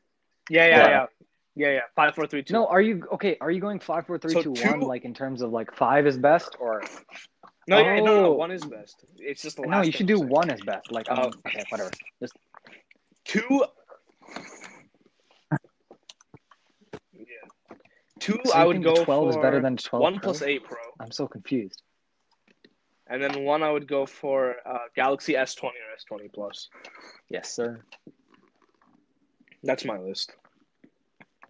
Yeah, yeah, Yeah. yeah, yeah, yeah. Five, four, three, two. No, are you okay? Are you going five, four, three, So two, two- one? Like in terms of like five is best, or no, yeah, no, no, Oh. One is best. It's just the last. no? You should do one is best. Like um, Oh. okay, whatever. Just Two. Two, so I would go twelve for is better than twelve. one Pro? plus eight Pro, I'm so confused. and then one I would go for uh, Galaxy S twenty or S twenty plus. Yes, sir. That's my list.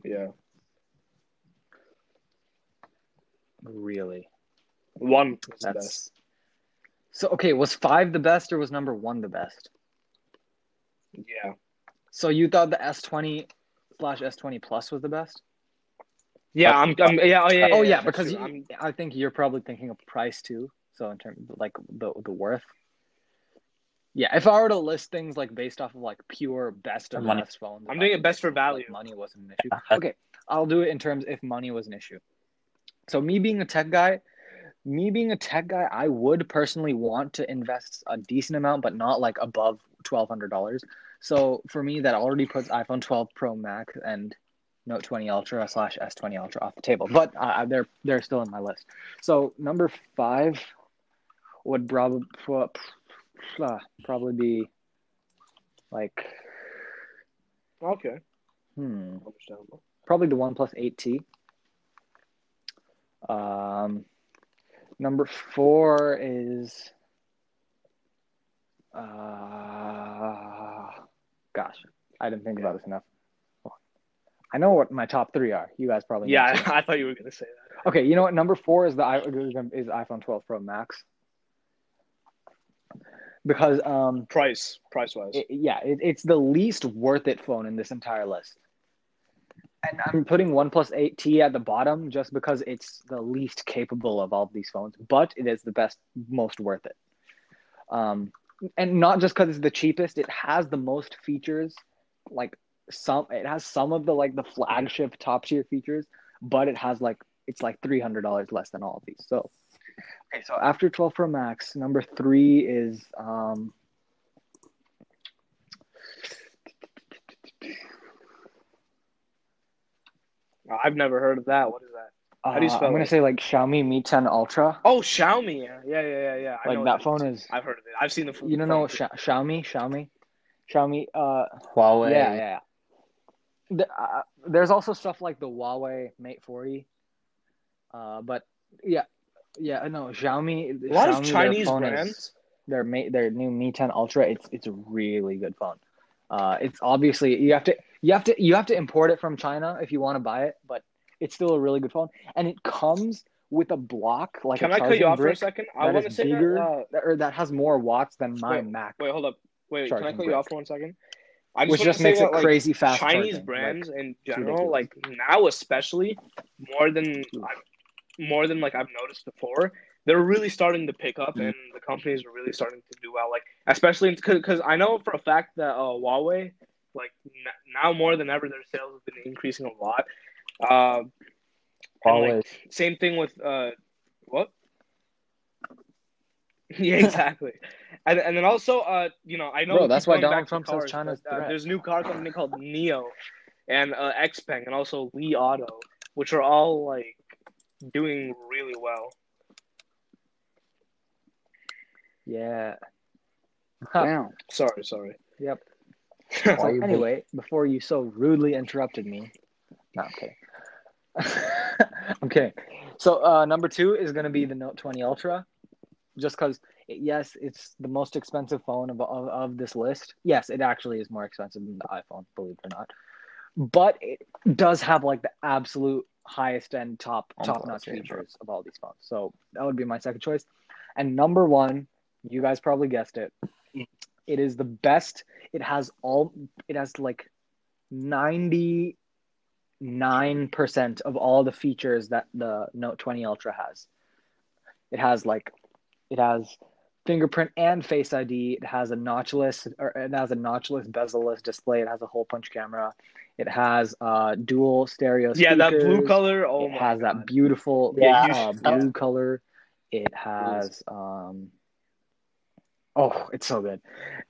Yeah, Really? one is the That's best. so. Okay, was five the best or was number one the best? Yeah, So you thought the S20 slash S20 Plus was the best? Yeah, I'm, I'm yeah, oh yeah, oh yeah, that's because you, I'm, I think you're probably thinking of price too. So in terms of like the the worth. Yeah, if I were to list things like based off of like pure best of Money. best phones, I'm doing it best for think, like, value. money wasn't an issue. Okay, I'll do it in terms if money was an issue. So me being a tech guy, me being a tech guy, I would personally want to invest a decent amount, but not like above twelve hundred dollars. So for me, that already puts iPhone 12 Pro Max and Note 20 Ultra slash S20 Ultra off the table, but uh, they're they're still in my list. So number five would probably probably be like okay, hmm understandable. probably the One 8T. Um, number four is, uh, gosh, I didn't think about this enough. I know what my top three are. You guys probably Yeah. I, I thought you were gonna say that. Okay, you know what? Number four is the is iPhone 12 Pro Max. because um, Price, price wise. it, yeah, it, it's the least worth it phone in this entire list. And I'm putting OnePlus 8T at the bottom just because it's the least capable of all of these phones, but it is the best, most worth it. Um, and not just because it's the cheapest, it has the most features, like some, it has some of the like the flagship top tier features, but it has like it's like three hundred dollars less than all of these. So, okay, so after 12 Pro Max, number three is um, I've never heard of that. What is that? How do you uh, spell I'm gonna it? say like Xiaomi Mi 10 Ultra. Oh, Xiaomi. Yeah, yeah, yeah, yeah. I Like know that what phone is. I've heard of it. I've seen the. Phone You don't know phone. Xia- Xiaomi, Xiaomi, Xiaomi. Uh, Huawei. yeah, yeah. The, uh, there's also stuff like the Huawei Mate 40. Uh, but yeah, yeah. No, Xiaomi. A lot Xiaomi, of Chinese phone is- brands. their mate their new Mi 10 Ultra. It's it's a really good phone. Uh, it's obviously you have to you have to you have to import it from China if you want to buy it, but it's still a really good phone, and it comes with a block like Can a I cut you off for a second? I that want to say bigger that. Uh, that- or that has more watts than my Wait, Mac, wait, hold up. Wait, can I cut you off for one second? I which just makes that, it like, crazy fast. Chinese charging, brands like- in general, like now especially, more than more than like I've noticed before, they're really starting to pick up, Mhm. and the companies are really starting to do well. Like especially because I know for a fact that uh, Huawei, like n- now more than ever, their sales have been increasing a lot. Uh, and, like, Huawei. same thing with uh, what? yeah, exactly. And, and then also, uh, you know, I know. Bro, that's why Donald back to Trump says China's but, uh, there's a new car company called NIO, and uh, Xpeng, and also Li Auto, which are all like doing really well. yeah. Damn. Sorry, sorry. Yep. So anyway, before you so rudely interrupted me, no, I'm kidding. I'm kidding. So uh, number two is going to be the Note 20 Ultra, just because yes, it's the most expensive phone of, of of this list. Yes, it actually is more expensive than the iPhone, believe it or not. But it does have like the absolute highest end top top notch features of all these phones. So that would be my second choice. And number one, you guys probably guessed it. It is the best. It has all. It has like ninety nine percent of all the features that the Note 20 Ultra has. It has like, it has fingerprint and Face ID. It has a notchless, or it has a notchless bezel-less display. It has a hole punch camera. It has uh, dual stereo. Speakers. Yeah, that blue color. Oh it has God. that beautiful Yeah, uh, should- blue color. It has um oh, it's so good.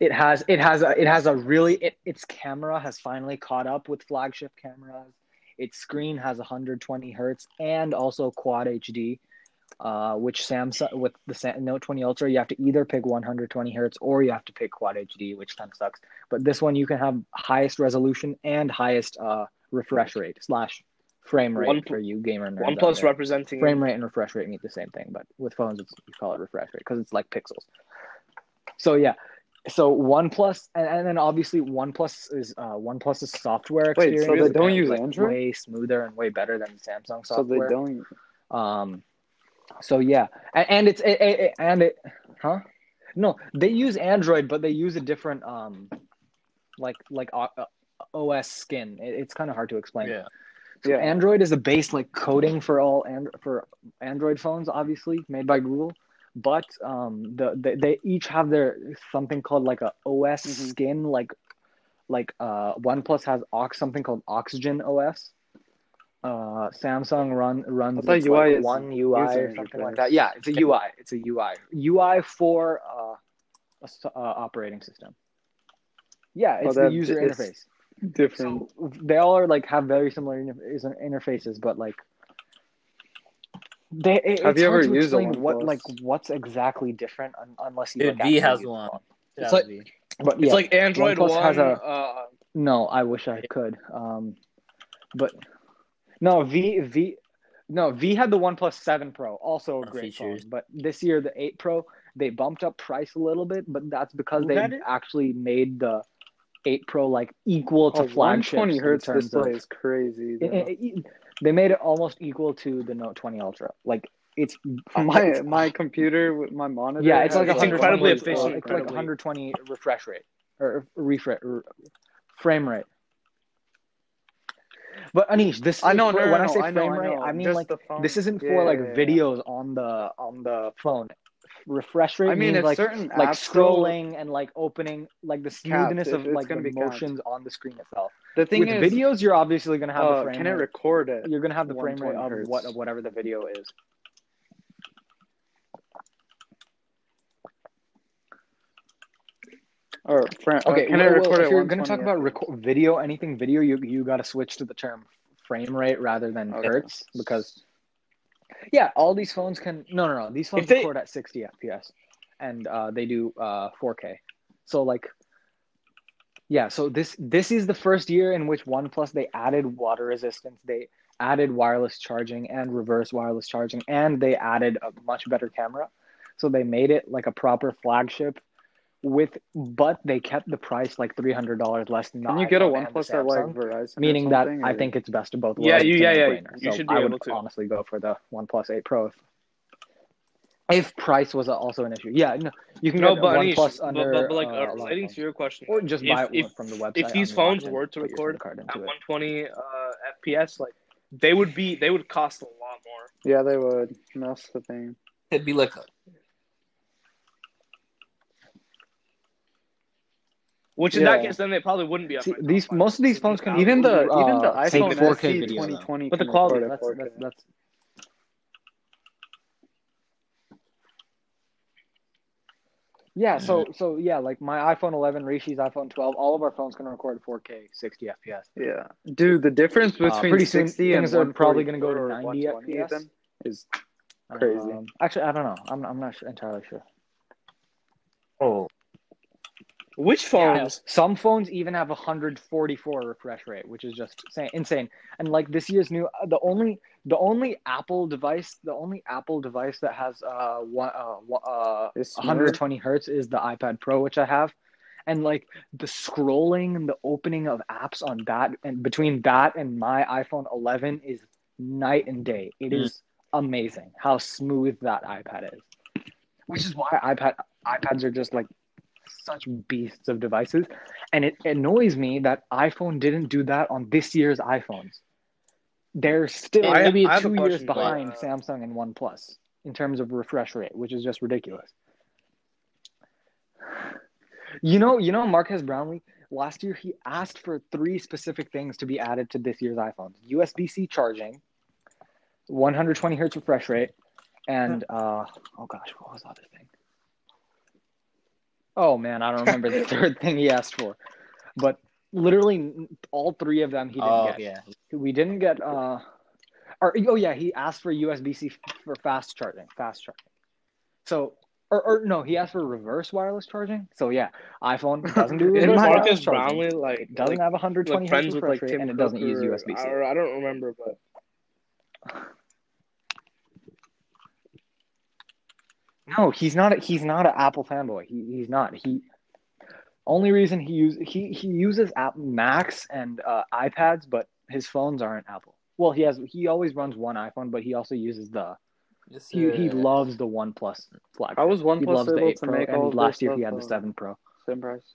It has it has a it has a really it, its camera has finally caught up with flagship cameras. Its screen has 120 hertz and also quad HD. Uh, which Samsung with the Note 20 Ultra, you have to either pick 120 hertz or you have to pick Quad HD, which kind of sucks. But this one, you can have highest resolution and highest uh, refresh rate slash frame rate One- for you gamer nerds. OnePlus representing frame rate and refresh rate mean the same thing, but with phones, it's, you call it refresh rate because it's like pixels. So yeah, so OnePlus, and, and then obviously OnePlus is uh, OnePlus's software Wait, so experience. they don't is, use like, Android? Way smoother and way better than Samsung software. So they don't. Um, so yeah, and, and it's it, it, it- and it, huh? No, they use Android, but they use a different um, like like uh, uh, OS skin. It, it's kind of hard to explain. Yeah. So Yeah. Android is the base like coding for all and for Android phones, obviously made by Google. But um, the, they they each have their something called like a OS Mhm. skin, like like uh, OnePlus has Ox something called Oxygen OS. Uh, Samsung run runs I its, UI like, one UI or user something like that. Yeah, it's a UI. It's a UI. UI for uh, a s- uh, operating system. Yeah, Oh, it's that- the user it's- interface. Different. So they all are like have very similar inter- interfaces, but like they. It, Have you ever to used a explain what OnePlus? like what's exactly different un- unless you Dude, like, V has use one. phone. Yeah, It's like- V. But It's like Android OnePlus One. has a- uh, no, I wish I could. Um, but no V V. No, V had the One Seven Pro, also a great phone. But this year, the Eight Pro, they bumped up price a little bit, but that's because Who they actually made the Eight Pro like equal to Oh, flagships 120 hertz of- display is crazy. It- it- it- they made it almost equal to the Note 20 Ultra. Like it's my it's- my computer with my monitor. yeah, it's like It's 120 incredibly efficient, It's like 120 refresh rate or refresh frame rate. But Anish, this I know. is- No, no, when I no, say I know, frame I rate, know. I mean Just like this isn't Yeah, for like yeah, yeah. videos on the on the phone. Refresh rate I mean, means like certain like scrolling and like opening, like the smoothness It- of like the be capped. motions on the screen itself. The thing With is, videos, you're obviously gonna have uh, the frame can it record it? you're gonna have the frame rate 120 of what of whatever the video is. Or fr- Okay, uh, can well, well, record if at you're gonna talk 120 about video, anything video, you you got to switch to the term frame rate rather than Okay. hertz because yeah, all these phones can no no no these phones they- record at 60 FPS and uh, they do uh, 4K. So like yeah, so this this is the first year in which OnePlus they added water resistance, they added wireless charging and reverse wireless charging, and they added a much better camera. So they made it like a proper flagship with but they kept the price like three hundred dollars less than the Can you get a iPhone and the OnePlus at like Samsung, Verizon? or meaning that something, I think it's best of both worlds. Yeah, you- yeah, yeah, you So should be I able would to. honestly go for the OnePlus 8 Pro if, if price was also an issue. Yeah, no, you can No, get but OnePlus Anish, but, under but, but like uh, uh, a lot of relating to your question, or just if, buy it if, from the website. if these phones were to put your SIM record card at 120 uh, FPS, like they would be they would cost a lot more. Yeah, they would. That's the thing. It'd be like Which in that case, then they probably wouldn't be up. See, my these five. most of these phones can value- Even the uh, even the take iPhone 4K SE video, 2020 But the quality, That's, that's, that's Yeah, so so yeah, like my iPhone 11, Rishi's iPhone 12, all of our phones can record 4K 60 FPS. Yeah, dude, the difference Uh, between pretty soon, 60 and are probably gonna go to or 90 FPS. is Crazy. Um, actually, I don't know. I'm I'm not sure, entirely sure. oh Which phones? Some phones even have a 144 refresh rate, which is just insane. insane. And like this year's new, the only the only Apple device, the only Apple device that has uh one uh, uh 120 hertz is the iPad Pro, which I have. And like the scrolling and the opening of apps on that, and between that and my iPhone 11 is night and day. It Mm. is amazing how smooth that iPad is, which is why iPad iPads are just like such beasts of devices. And it annoys me that iPhone didn't do that on this year's iPhones. They're still I- maybe I have a two years question, but, behind uh, Samsung and OnePlus in terms of refresh rate, which is just ridiculous. You know, you know, Marques Brownlee last year he asked for three specific things to be added to this year's iPhones: USB-C charging, 120 hertz refresh rate, and uh, oh gosh, what was the other thing? Oh man, I don't remember the third thing he asked for, but literally all three of them he didn't oh get. yeah We didn't get uh or oh yeah, he asked for USB C for fast charging. Fast charging. So or, or no, he asked for reverse wireless charging. So yeah, iPhone doesn't do reverse wireless charging. Brownlee, like It doesn't like, have 120 like hertz refresh like rate, Tim and it doesn't use USB C. I don't remember, but No, he's not. A, he's not an Apple fanboy. He he's not. He only reason he use he he uses app Macs and uh, iPads, but his phones aren't Apple. Well, he has he always runs one iPhone, but he also uses the Yes, he he loves the OnePlus flag. How was He OnePlus loves the able 8 to Pro, make all of last year he had the 7 Pro. Same price.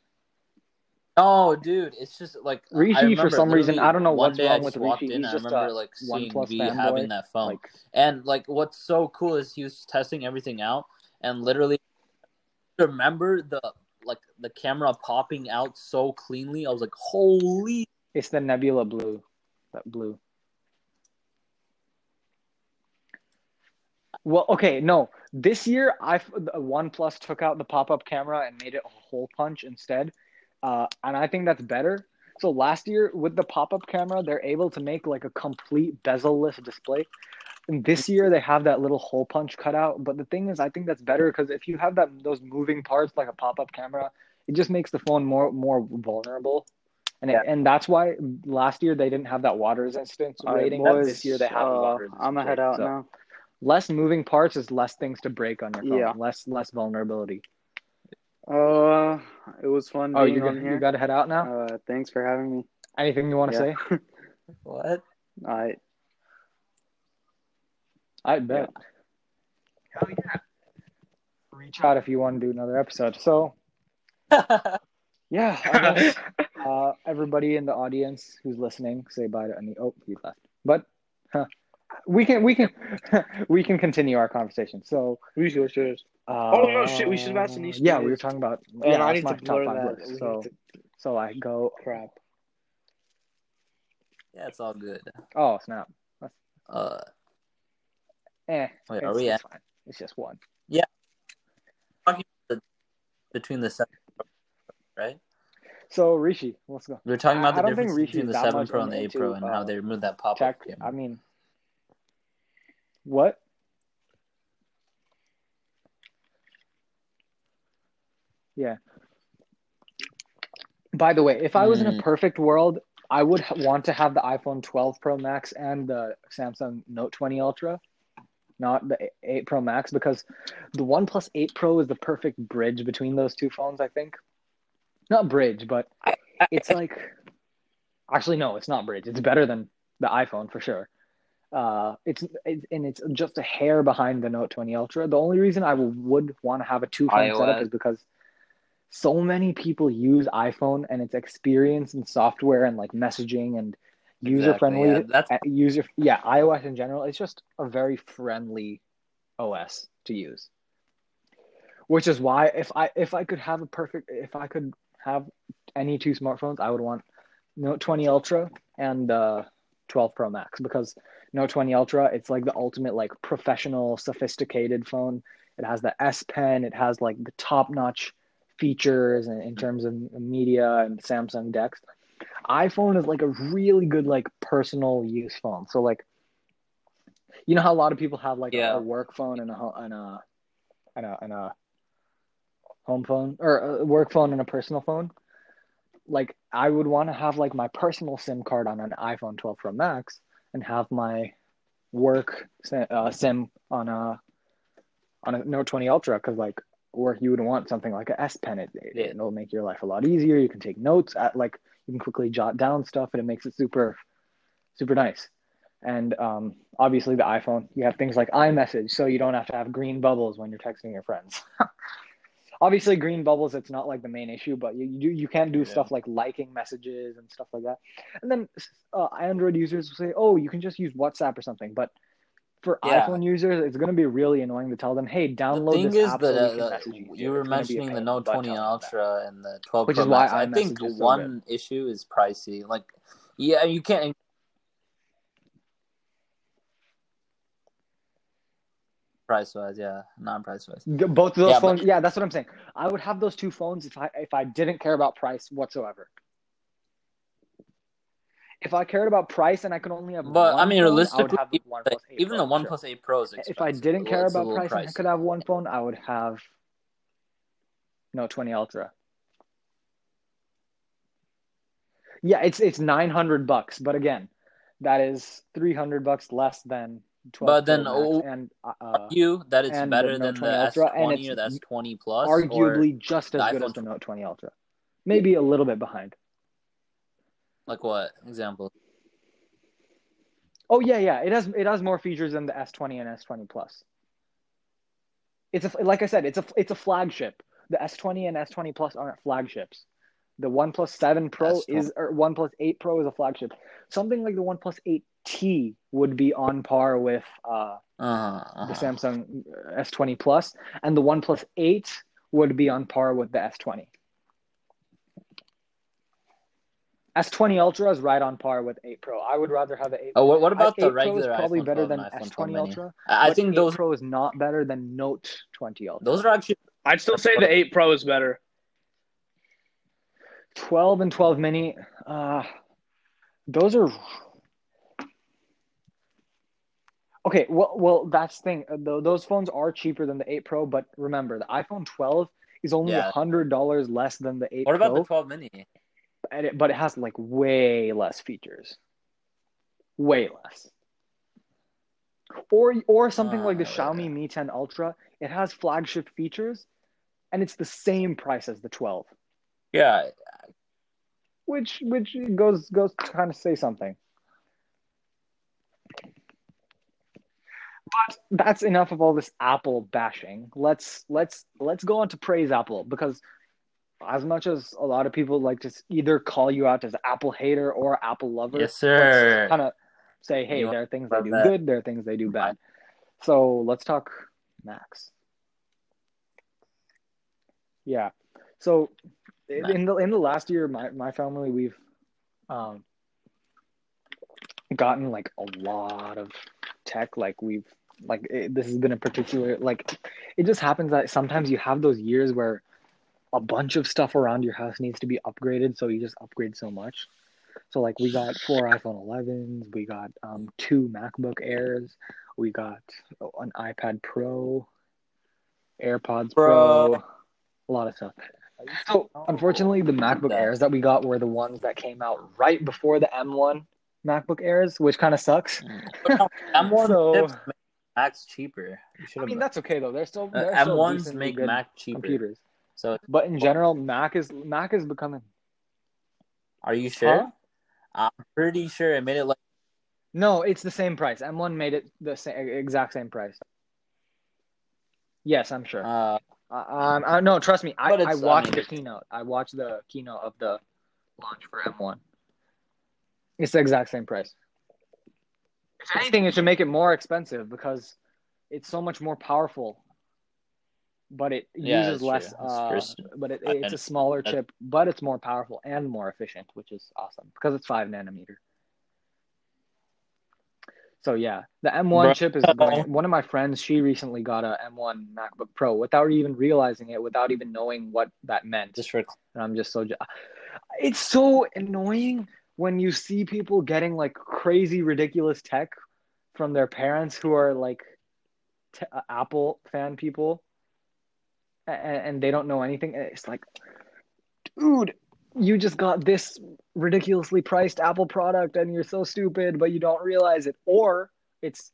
Oh, dude, it's just like I Rishi, for some reason, I don't know what's day I wrong with walked Rishi. in, He's I just remember a like seeing OnePlus V fanboy. having that phone, Like and like what's so cool is he was testing everything out, and literally remember the like the camera popping out so cleanly. I was like, holy. it's the Nebula blue, that blue. Well, okay, no. This year, I OnePlus took out the pop-up camera and made it a hole punch instead, uh, and I think that's better. So last year with the pop-up camera, they're able to make like a complete bezel-less display. And this year they have that little hole punch cutout. But the thing is, I think that's better because if you have that those moving parts like a pop-up camera, it just makes the phone more more vulnerable. And it, and that's why last year they didn't have that water resistance All right, rating. boys, this year they have uh, water resistance. I'm gonna head out So now. Less moving parts is less things to break on your phone. Yeah. Less less vulnerability. Uh, it was fun Oh, being you on got, here. you got to head out now. Uh, thanks for having me. Anything you want to Yeah. say? What? I I bet. Hell yeah. Reach out if you want to do another episode. So yeah, I guess, uh, everybody in the audience who's listening, say bye to any. Oh, he left. But huh, we can we can we can continue our conversation. So We should, should. uh, Oh, no, shit, we should have asked Anish Yeah, we were talking about. And yeah, I need to blur five that. lists. We So need to- so I go. crap. yeah, it's all good. Oh snap! Uh, Eh, wait, it's, are we it's at fine. It's just one. Yeah. between the seven, right? So Rishi, let's go. we're talking about I the don't difference between the seven Pro and the eight Pro and how uh, they removed that pop up. I mean, what? Yeah. By the way, if I was in a Mm. perfect world, I would want to have the iPhone 12 Pro Max and the Samsung Note 20 Ultra, not the 8 Pro Max, because the OnePlus 8 Pro is the perfect bridge between those two phones. I think, not bridge, but it's like, actually, no, it's not bridge. It's better than the iPhone for sure. Uh, it's, it's and it's just a hair behind the Note 20 Ultra. The only reason I would want to have a two phone setup is because so many people use iPhone and its experience and software and like messaging and user friendly Exactly, yeah, that's- user yeah iOS in general it's just a very friendly OS to use. Which is why if I if I could have a perfect if I could have any two smartphones I would want Note 20 Ultra and uh 12 Pro Max because Note 20 Ultra it's like the ultimate like professional sophisticated phone. It has the S Pen it has like the top notch features in, in terms of media and Samsung DeX iPhone is like a really good like personal use phone. So like, you know how a lot of people have like a- Yeah. a, work phone and a and a and a and a home phone or a work phone and a personal phone. Like I would want to have like my personal SIM card on an iPhone 12 Pro Max and have my work uh, SIM on a on a Note 20 Ultra because like work you would want something like a S Pen. It, it it'll make your life a lot easier. You can take notes at like you can quickly jot down stuff and it makes it super super nice. And um, obviously the iphone you have things like imessage so you don't have to have green bubbles when you're texting your friends. Obviously green bubbles it's not like the main issue but you you, you can do Yeah. stuff like liking messages and stuff like that. And then uh, android users will say oh you can just use whatsapp or something but for Yeah. iphone users it's going to be really annoying to tell them hey The download thing this is app that so we uh, can the- you, you were It's gonna be a mentioning the Note butt 20 telling them that. Ultra and the 12 Which Pro is why Max. I think is so one issue is pricey. Like, yeah, you can't. Price wise, yeah, non price wise. Both of those Yeah, but- phones. Yeah, that's what I'm saying. I would have those two phones if I if I didn't care about price whatsoever. If I cared about price and I could only have But one I mean, phone, realistically, I would have the 8 even Pro, the One 8 Pro is expensive. If I didn't care It's about price and I could have one phone, I would have no 20 Ultra. Yeah, it's it's 900 bucks, but again, that is 300 bucks less than 12 But then, oh, and uh, argue that it's better the than the 20 S20 or the S20 Plus, arguably just as good iPhone as the Note 20 Ultra. Maybe a little bit behind. Like what example? Oh yeah, yeah. It has it has more features than the S20 and S20 Plus. It's a like I said, it's a it's a flagship. The S20 and S20 Plus aren't flagships. The One 7 Pro S20. is or One 8 Pro is a flagship. Something like the One 8T would be on par with uh, Uh-huh, uh-huh. the Samsung S20 Plus, and the One 8 would be on par with the S20. S20 Ultra is right on par with 8 Pro. I would rather have the 8 Oh, what, what about I- the 8 Pro is regular probably iPhone better than S20 Ultra. I I think 8 those Pro is not better than Note 20 Ultra. those are actually I'd still say the 8 Pro is better. 12 and 12 mini. Uh, those are okay. Well, well, that's the thing. Uh, Those phones are cheaper than the 8 Pro, but remember, the iPhone 12 is only a Yeah. hundred dollars less than the 8 What about Pro, the 12 mini? And it, but it has like way less features, way less. Or or something like the Uh, Xiaomi Mi 10 Ultra. It has flagship features, and it's the same price as the 12. Yeah, which which goes goes to kind of say something. But that's enough of all this Apple bashing. Let's let's let's go on to praise Apple because as much as a lot of people like to either call you out as Apple hater or Apple lover, Yes, sir. kind of say, hey, You there are things they do that. good, there are things they do bad. So let's talk Max. Yeah. So Mac. in the in the last year, my my family we've um gotten like a lot of tech. Like we've like it, this has been a particular like it just happens that sometimes you have those years where a bunch of stuff around your house needs to be upgraded, so you just upgrade so much. So like we got four iPhone 11s, we got um, two MacBook Airs, we got an iPad Pro, AirPods Pro, a lot of stuff. So unfortunately, the MacBook. Airs that we got were the ones that came out right before the M1 MacBook Airs, which kind of sucks. M1 So- Macs cheaper. I mean, that's okay though. They're still, uh, they're M1s decently make Mac cheaper. computers. So But in general, Mac is Mac is becoming. are you sure? Huh? I'm pretty sure it made it like No, it's the same price. M1 made it the same exact same price. Yes, I'm sure. uh um, uh, no, trust me. I, I I watched mean, the keynote. I watched the keynote of the launch for M1. It's the exact same price. If anything, it should make it more expensive because it's so much more powerful. But it Yeah, uses less. Uh, but it, it's a smaller that- chip, but it's more powerful and more efficient, which is awesome because it's five nanometer. So yeah, the M1 Bro. chip is going. One of my friends, she recently got a M1 MacBook Pro without even realizing it, without even knowing what that meant. just for And I'm just so. It's so annoying when you see people getting like crazy, ridiculous tech from their parents who are like t- uh, Apple fan people, and, and they don't know anything. It's like, dude, you just got this ridiculously priced Apple product, and you're so stupid, but you don't realize it. Or it's,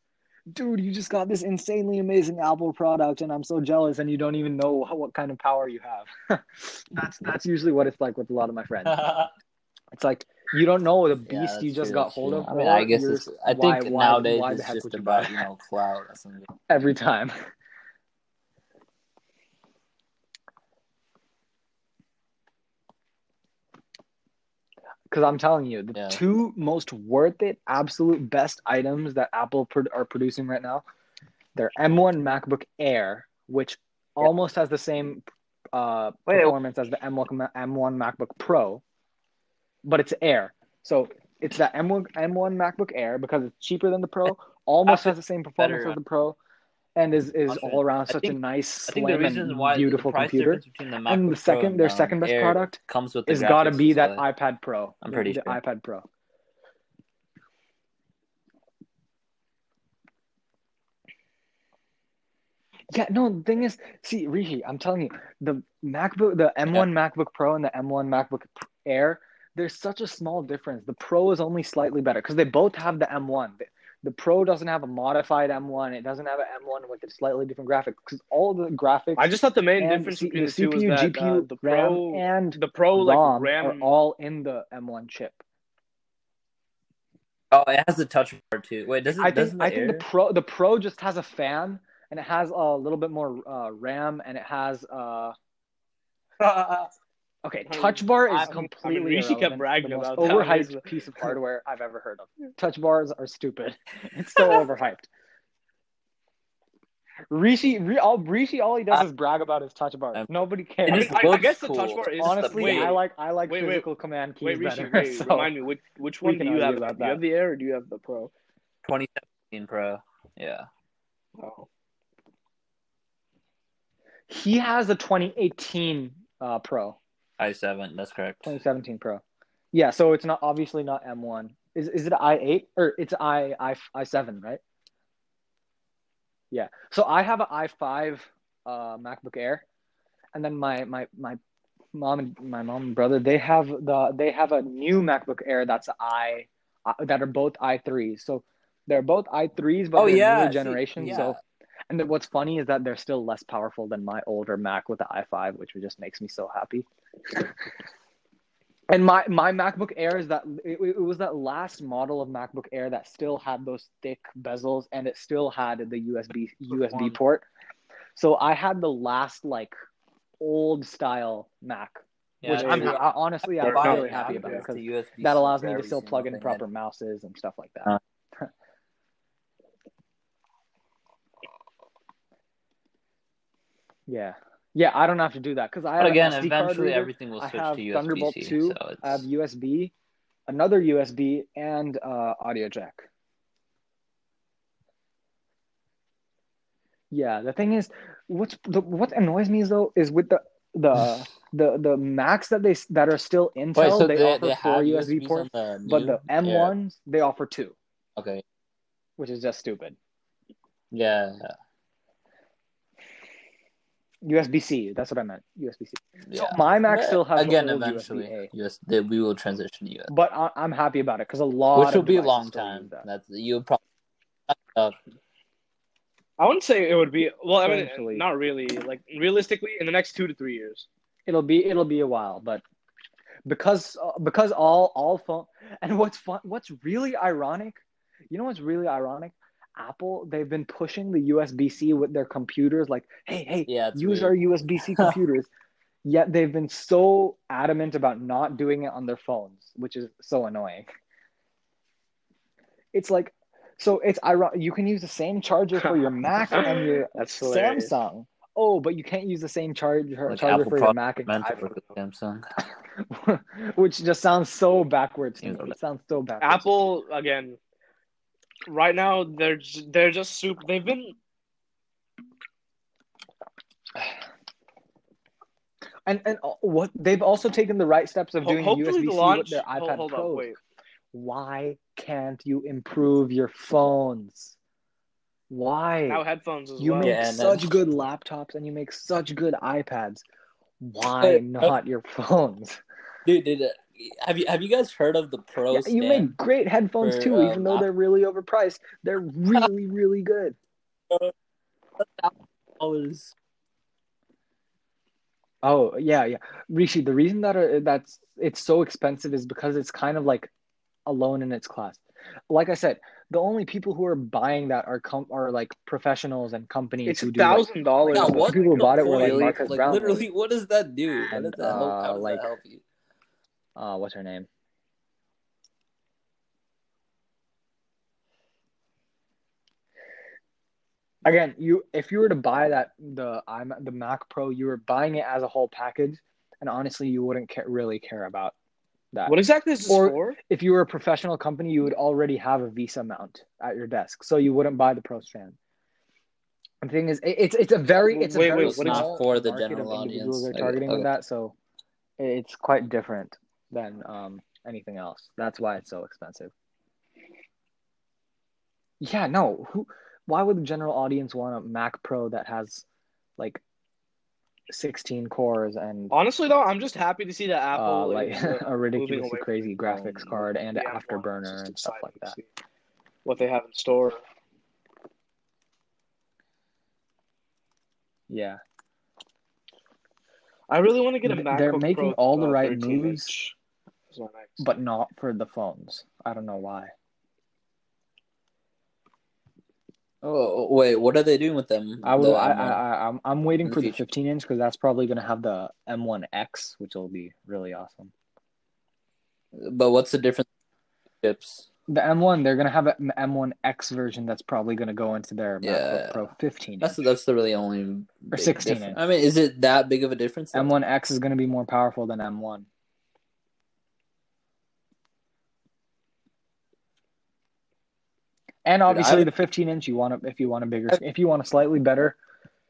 dude, you just got this insanely amazing Apple product, and I'm so jealous, and you don't even know how, what kind of power you have. that's that's usually what it's like with a lot of my friends. It's like you don't know the Yeah, beast you just true, got hold true. of. I mean, I guess it's, I why- think why- nowadays why the it's just you about buy you know clout or something. every time. Because I'm telling you, the Yeah. two most worth it, absolute best items that Apple pro- are producing right now, they're M1 MacBook Air, which almost has the same uh, Wait. performance as the M1 M1 MacBook Pro, but it's Air. So it's that M1 M1 MacBook Air because it's cheaper than the Pro, almost has the same performance better, as the Pro, and is, is all around such a nice, slim, and beautiful the computer. the And the second, and, their um, second best product comes with the is got to be that iPad Pro. I'm the- pretty the sure. iPad Pro. Yeah, no, the thing is, see, Rishi, I'm telling you, the MacBook, the M1 MacBook Pro and the M1 MacBook Air, there's such a small difference. The Pro is only slightly better because they both have the M1. The, the Pro doesn't have a modified M1. It doesn't have an M1 with a slightly different graphic because all the graphics I just thought the main difference C- between the the, two was CPU, that GPU, uh, the Pro, RAM, and the Pro like ROM RAM. are all in the M1 chip. Oh, it has a touch bar too. Wait, does it? I think doesn't the I think the pro the pro just has a fan and it has a little bit more uh, RAM and it has uh okay touch bar is I mean, completely Rishi kept irrelevant. bragging the most about that. overhyped piece of hardware I've ever heard of. Touch bars are stupid. It's so overhyped. Rishi, all Rishi, all he does I- is brag about his touch bar. Um, Nobody cares. I, mean, I, I looks guess the touch bar is Honestly, wait, I like I like wait, wait. physical command keys wait, Rishi, better. wait, so- remind me which which one do you have? about Do you have the Air or do you have the Pro? 2017 Pro. Yeah. Oh. he has a 2018 uh, Pro. I7. That's correct. 2017 Pro. Yeah, so it's not obviously not M1. Is is it i8 or it's i i i7, right? Yeah. So I have an i5 uh, MacBook Air, and then my my my mom and my mom and brother they have the they have a new MacBook Air that's i uh, that are both i3s. So they're both i3s, but Oh, they're yeah, newer generation. yeah. So. And then what's funny is that they're still less powerful than my older Mac with the i5, which just makes me so happy. And my my MacBook Air is that it, it was that last model of MacBook Air that still had those thick bezels and it still had the USB USB one. port. So I had the last like old style Mac, which Yeah, I'm yeah. I, honestly I'm really happy about Yeah. because that allows me to still plug in single thing. proper mouses and stuff like that. Uh. Yeah, yeah, I don't have to do that because I But again, eventually reader, everything will switch to USB Thunderbolt 2, So it's, I have USB, another USB, and uh, audio jack. Yeah, the thing is, what's the, what annoys me is though is with the the the the Macs that they that are still Intel, Wait, so they, they, offer they four USB USBs ports, but the M ones they offer two, Okay. which is just stupid. Yeah. USB C, that's what I meant. USB C. So my Mac But still has again old eventually USB-A. yes they, we will transition to US, but I, I'm happy about it because a lot which of will be a long time. that. That's you'll probably. Uh, I wouldn't say it would be. Well, I mean, not really. Like realistically, in the next two to three years. It'll be it'll be a while, but because uh, because all all phone and what's fun what's really ironic, you know what's really ironic? Apple they've been pushing the USB C with their computers, like hey hey yeah, use weird. our USB C computers. Yet they've been so adamant about not doing it on their phones, which is so annoying. It's like so it's ironic. You can use the same charger for your Mac and your Samsung. Oh, but you can't use the same charger Like charger Apple for your Mac and your meant to work iPhone, Samsung. which just sounds so backwards. To me. It sounds so backwards. Apple again. Right now, they're they're just super. They've been and and uh, what they've also taken the right steps of doing USB C with their iPad hold Pros. on. Why can't you improve your phones? Why? Now headphones as you well. make Yeah, such then- good laptops and you make such good iPads. Why Hey, not your phones? Dude, dude, uh, have you have you guys heard of the Pro Yeah, you stand? make great headphones for, too, uh, even though they're really overpriced. They're really, really good. dollars. Oh yeah, yeah. Rishi, the reason that uh, that's it's so expensive is because it's kind of like alone in its class. Like I said, the only people who are buying that are com- are like professionals and companies It's who a do like, thousand dollars. Yeah, Yeah, what people who bought it were, like, really, Marques like Brownlee. literally, what does that do? What And, does that help? How uh, does like- that help you? Uh, what's her name? Again, you if you were to buy that the I'm the Mac Pro, you were buying it as a whole package, and honestly, you wouldn't care, really care about that. What exactly is this Or- for? if you were a professional company, you would already have a VESA mount at your desk, so you wouldn't buy the Pro Stand. The thing is, it- it's it's a very it's Wait, a very wait, what is- small Not for the general audience. They're targeting Okay, with that, so it's quite different than um, anything else. That's why it's so expensive. Yeah, no. Who? Why would the general audience want a Mac Pro that has like 16 cores and Honestly, though, I'm just happy to see that Apple uh, like is, uh, a ridiculously crazy graphics phone. card and Yeah, afterburner and stuff like that. What they have in store. Yeah. I really want to get a MacBook they're making Pro, all the uh, right 13 moves, inch. My next. but not for the phones. I don't know why. Oh wait, what are they doing with them? I will. The I, M1? I, I, I'm, I'm waiting for the 15 inch because that's probably going to have the M1X, which will be really awesome. But what's the difference? Chips. The M1, they're going to have an M1X version that's probably going to go into their Yeah. MacBook Pro 15 That's inch. that's the really only or 16 difference. inch. I mean, is it that big of a difference? though? M1X is going to be more powerful than M1. And obviously, I- the 15 inch, you want to if you want a bigger, if you want a slightly better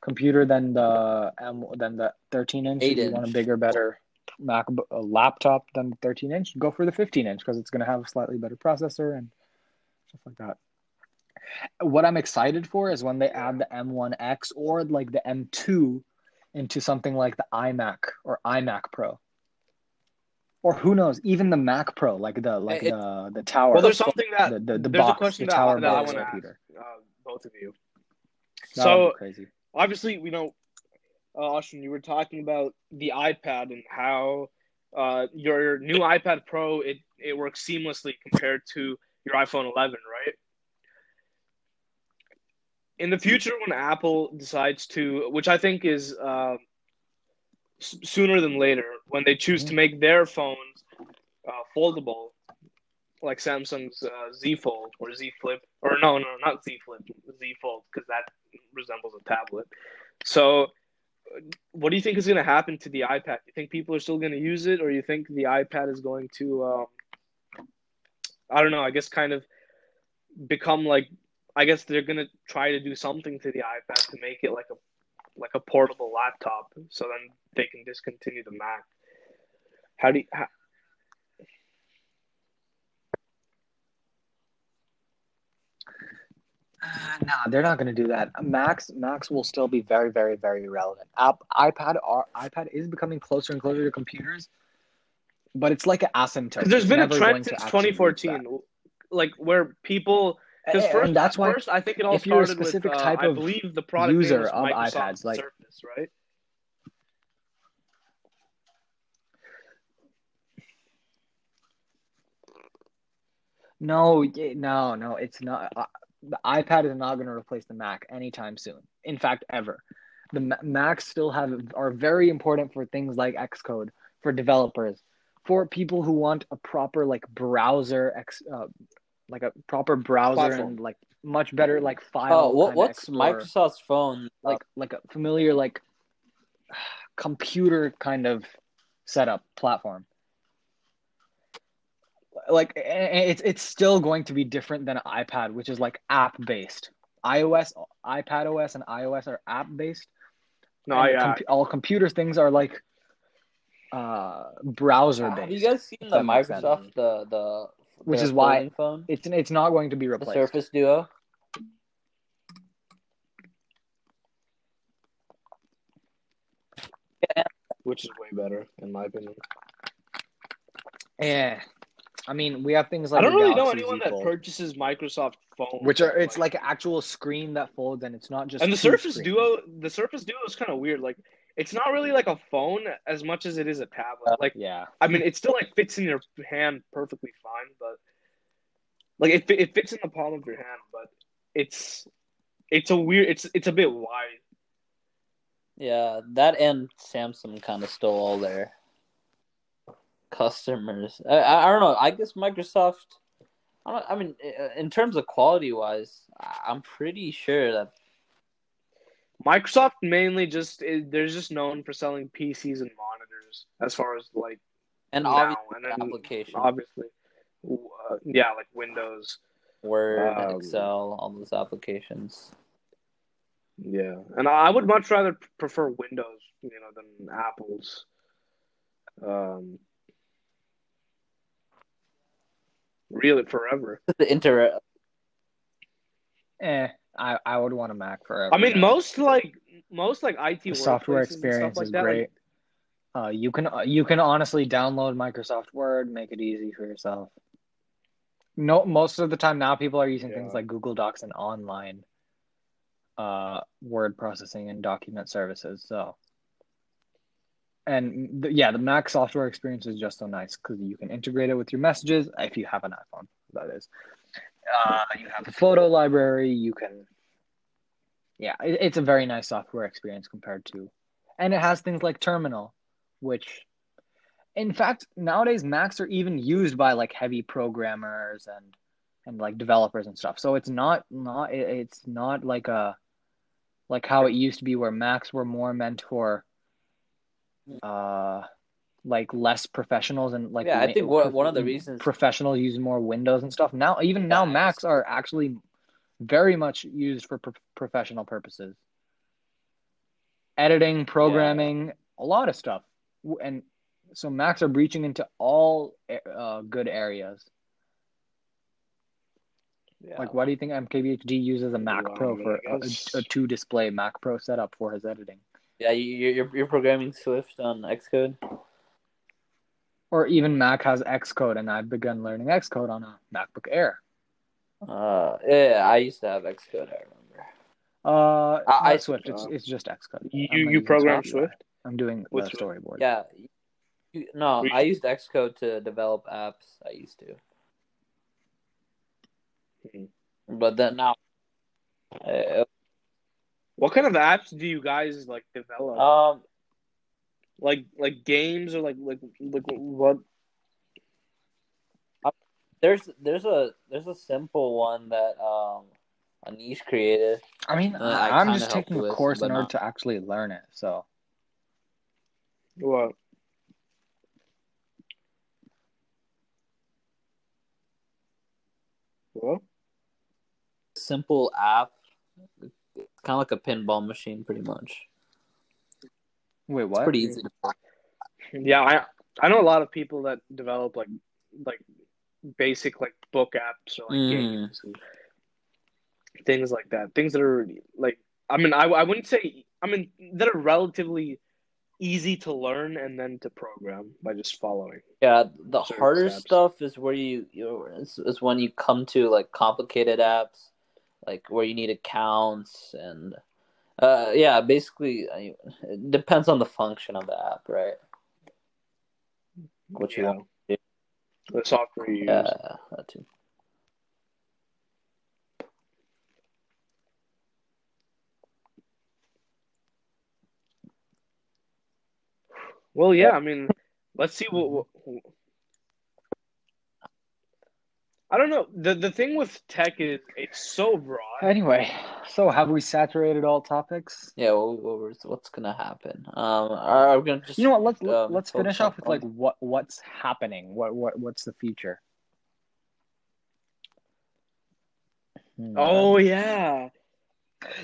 computer than the M than the 13 inch, if you want a bigger, better Mac a laptop than the 13 inch, go for the 15 inch because it's going to have a slightly better processor and stuff like that. What I'm excited for is when they add the M1X or like the M2 into something like the iMac or iMac Pro. Or who knows, even the Mac Pro, like the like It- the the tower, Well, there's something that the the, the there's box, a question the that, tower that I box want to ask computer. uh, both of you. That So crazy. obviously, we know, uh, Austin, you were talking about the iPad and how uh, your new iPad Pro it it works seamlessly compared to your iPhone 11, right? In the future, when Apple decides to, which I think is uh, s- sooner than later, when they choose to make their phones uh, foldable, like Samsung's uh, Z Fold or Z Flip, or no, no, not Z Flip, Z Fold, because that resembles a tablet. So, what do you think is going to happen to the iPad? You think people are still going to use it, or you think the iPad is going to, um, I don't know, I guess kind of become like, I guess they're going to try to do something to the iPad to make it like a like a portable laptop, so then they can discontinue the Mac. How do you, how, Uh, nah, they're not going to do that. Macs Macs will still be very, very, very relevant. App, iPad are, iPad is becoming closer and closer to computers, but it's like an asymptote. There's It's been a trend since 2014, like where people. Because And that's why first I think it all if you're a specific with, uh, type I of believe the product user of Microsoft iPads, like- Surface, right? No, no, no, it's not. Uh, the iPad is not going to replace the Mac anytime soon. In fact, ever. The Macs still have are very important for things like Xcode for developers, for people who want a proper like browser, ex, uh, like a proper browser Platform. and like much better like file. Oh, what, what's explorer. Microsoft's phone? like like a familiar like computer kind of setup platform like a- a- it's it's still going to be different than an ipad which is like app based ios ipad os and ios are app based No, and yeah. compu- all computer things are like uh browser based. Have you guys seen the that sense. Microsoft the the Which is why- folding phone, it's it's not going to be the replaced Surface Duo? which is way better in my opinion. yeah i mean we have things like I don't the really know anyone Z that Fold, purchases Microsoft phones, which are it's like an actual screen that folds and it's not just and the Surface screens. Duo. The Surface Duo is kind of weird. Like, it's not really like a phone as much as it is a tablet. Uh, like, yeah I mean, it still like fits in your hand perfectly fine, but like it it fits in the palm of your hand, but it's it's a weird. It's it's a bit wide. Yeah, that and Samsung kind of stole all their customers. I, I, I don't know. I guess Microsoft. I don't. I mean, uh, in terms of quality wise, I'm pretty sure that Microsoft mainly just is, they're just known for selling PCs and monitors as far as like and now, obviously and then application, obviously, uh, yeah, like Windows. Word, um, Excel, all those applications. Yeah, and I would much rather prefer Windows, you know, than Apple's. Um, really, forever. The inter. Eh, I, I would want a Mac forever. I mean, most like most like IT the software workplaces and stuff experience like is that, like, great. uh, you can you can honestly download Microsoft Word, make it easy for yourself. No, most of the time now people are using things like Google Docs and online uh, word processing and document services. So, and th- yeah, the Mac software experience is just so nice because you can integrate it with your messages if you have an iPhone. That is, uh, you have the photo library. You can, yeah, it, it's a very nice software experience compared to, and it has things like Terminal, which, in fact, nowadays Macs are even used by like heavy programmers and and like developers and stuff. So it's not not it- it's not like a like how it used to be where Macs were more meant for uh like less professionals and like Yeah, I think one- one of the reasons- professionals use more Windows and stuff. Now even now Yeah. Macs are actually very much used for pro- professional purposes. Editing, programming, a lot of stuff. And so Macs are breaching into all uh, good areas. Yeah. Like, why do you think MKBHD uses a Mac Well, Pro for a, a two display Mac Pro setup for his editing? yeah, you, you're you're programming Swift on Xcode. Or even Mac has Xcode, and I've begun learning Xcode on a MacBook Air. Uh, yeah, I used to have Xcode. I remember. Uh, I- not I- Swift. It's it's just Xcode. You you program Swift. Swift? I'm doing With the storyboard. Yeah, You- No, We- I used Xcode to develop apps. I used to, Mhm. but then now, uh, What kind of apps do you guys like develop? um, like like games or like like like what? there's there's a there's a simple one that um Anish created. I mean, Uh, I I'm just taking a course in but order not- to actually learn it. So What? What? Simple app, it's kind of like a pinball machine, pretty much. Wait, It's pretty easy. To Yeah, I I know a lot of people that develop like like basic like book apps or like Mm. games and things like that. Things that are like I mean I I wouldn't say I mean that are relatively easy to learn and then to program by just following. Yeah, the harder steps. stuff is where you you is, is when you come to like complicated apps, like where you need accounts and uh yeah, basically I, it depends on the function of the app, right? What you Yeah. want. The software you use. Yeah, that too. Well, yeah, I mean, let's see what, what. I don't know. the The thing with tech is it's so broad. Anyway, so have we saturated all topics? Yeah, what, what was, what's gonna happen? Um, are, are we gonna just You know what? Let's let, um, let's finish focus off on- with like what what's happening. What what what's the future? Hmm. Oh yeah,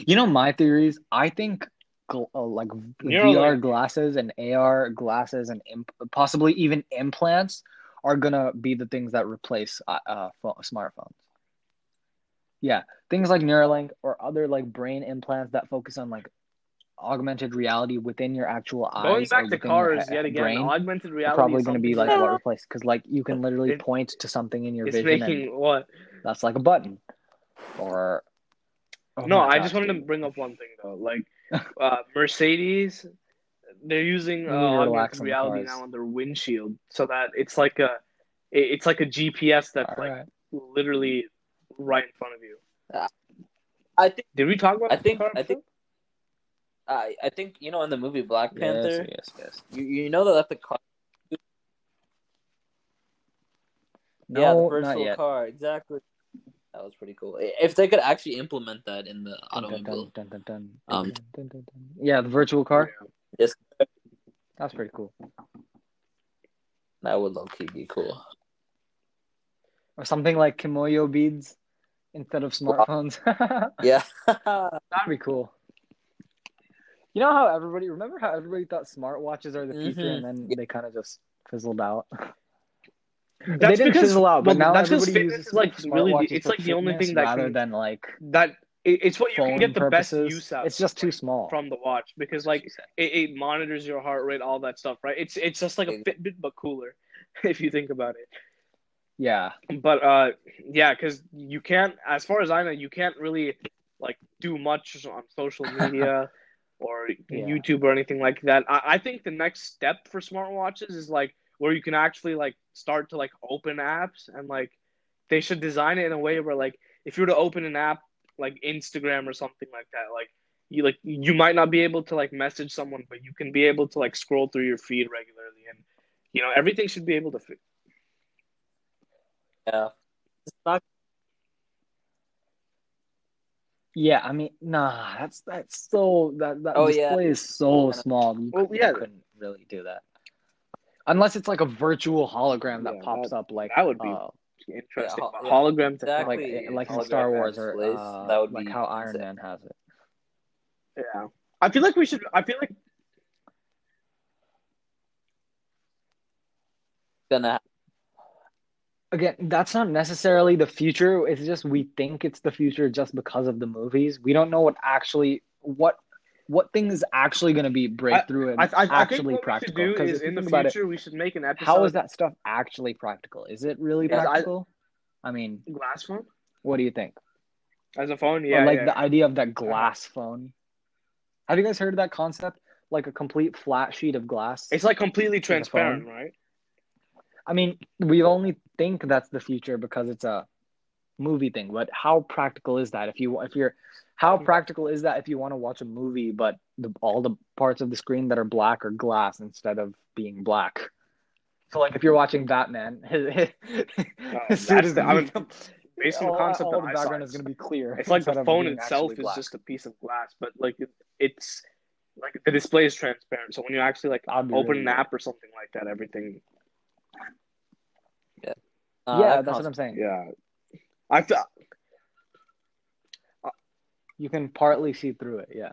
You know my theories. I think gl- uh, like Neuralink. VR glasses and AR glasses and imp- possibly even implants are gonna be the things that replace uh, uh pho- smartphones. Yeah, things like Neuralink or other like brain implants that focus on like augmented reality within your actual eyes. going back to cars yet again. brain Augmented reality probably going to be like what replaced because like you can literally It- point to something in your It's vision making what? that's like a button or Oh no, I just wanted to bring up one thing though. Like uh, Mercedes, they're using uh, We need augmented reality cars. now on their windshield, so that it's like a, it's like a GPS that's All like right. literally right in front of you. I think Did we talk about? I think I think I I think you know in the movie Black Panther, Yes, yes, yes. you you know that the car, No, yeah, the not virtual car, exactly. That was pretty cool. If they could actually implement that in the Dun, dun, automobile, dun, dun, dun, Um, dun, dun, dun, dun. Yeah, the virtual car. Yes. That's pretty cool. that would low key be cool. Or something like Kimoyo beads instead of smartphones. Yeah. That'd be cool. You know how everybody remember how everybody thought smartwatches are the future Mhm. and then they kind of just fizzled out. they That's didn't because fizzle out, but well, now that's because everybody fitness uses like really smartwatches it's like the only thing that rather can, than like that it, it's what you can get the purposes. best use out. it's just too small. from the watch because like it, it monitors your heart rate, all that stuff, right? It's it's just like a Fitbit but cooler, if you think about it. yeah, But uh, yeah, because you can't, as far as I know, you can't really like do much on social media or Yeah. YouTube or anything like that. I, I think the next step for smartwatches is like where you can actually like start to like open apps and like they should design it in a way where like if you were to open an app like Instagram or something like that, like you like you might not be able to like message someone, but you can be able to like scroll through your feed regularly and you know everything should be able to fit. yeah. Not yeah. I mean, nah, that's that's so that that Oh, yeah. display is so small. You, Well, couldn't- yeah. you couldn't really do that unless it's like a virtual hologram that Yeah, pops that- up like that would be uh, Interesting. ho- yeah, hologram exactly. like technology. like in Star Wars or displays, uh, that would like be how Iron insane. Man has it. Yeah. I feel like we should. I feel like gonna Again, that's not necessarily the future. It's just we think it's the future just because of the movies. We don't know what actually what what thing is actually going to be breakthrough and I, I, I think actually practical. we should do 'Cause is if you in the about it, future we should make an episode. how is that stuff actually practical? Is it really Yeah, practical? I, mean, glass phone what do you think? as a phone? Or Yeah, like yeah. the idea of that uh-huh. glass phone. Have you guys heard of that concept? like a complete flat sheet of glass. It's like completely transparent, right? I mean, we only think that's the future because it's a movie thing. But how practical is that? If you if you're how practical is that if you want to watch a movie, but the, all the parts of the screen that are black are glass instead of being black? So like if you're watching Batman, his, his, his suit is the- I gonna mean, Based on the concept all that the I saw, background is going to be clear. It's like the phone itself is black. just a piece of glass, but like it, it's like the display is transparent. So when you actually like That'd open really an weird. app or something like that, everything. Uh, yeah, that that's what I'm saying. Yeah, I feel uh, You can partly see through it. Yeah.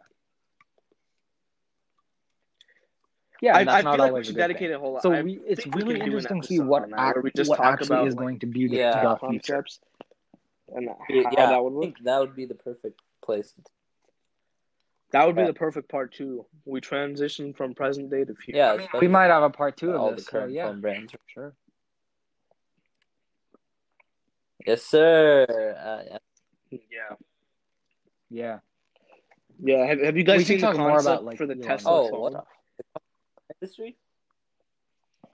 Yeah, I, and I that's feel like we always a should good thing. a whole. Lot. So we, it's think we really can do an interesting to see what that, act, we just what talk actually about, is like, going to be the, Yeah. the future. concepts and how yeah, that would I work. think that would be the perfect place. That would be the perfect part two. We transition from present day to future. yeah, I mean, we might have a part two all of the this. So current yeah, phone brands. For sure. Yes, sir. Uh, yeah. yeah, Yeah. yeah. Have, have you guys We can seen the talk more about, like, for the Elon Tesla Oh, phone? what? Industry?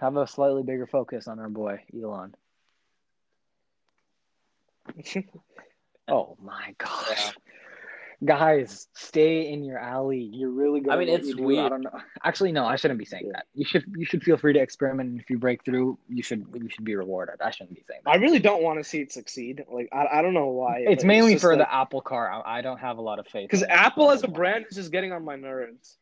Have a slightly bigger focus on our boy Elon. Oh my gosh. Yeah. Guys, stay in your alley. You're really good. I mean, it's weird. do. I don't know. Actually, no, I shouldn't be saying that. You should you should feel free to experiment. And if you break through, you should you should be rewarded. I shouldn't be saying that. I really don't want to see it succeed. Like I, I don't know why. It's Like, mainly just for like- the Apple car. I, I don't have a lot of faith. Because. Apple as a brand is just getting on my nerves.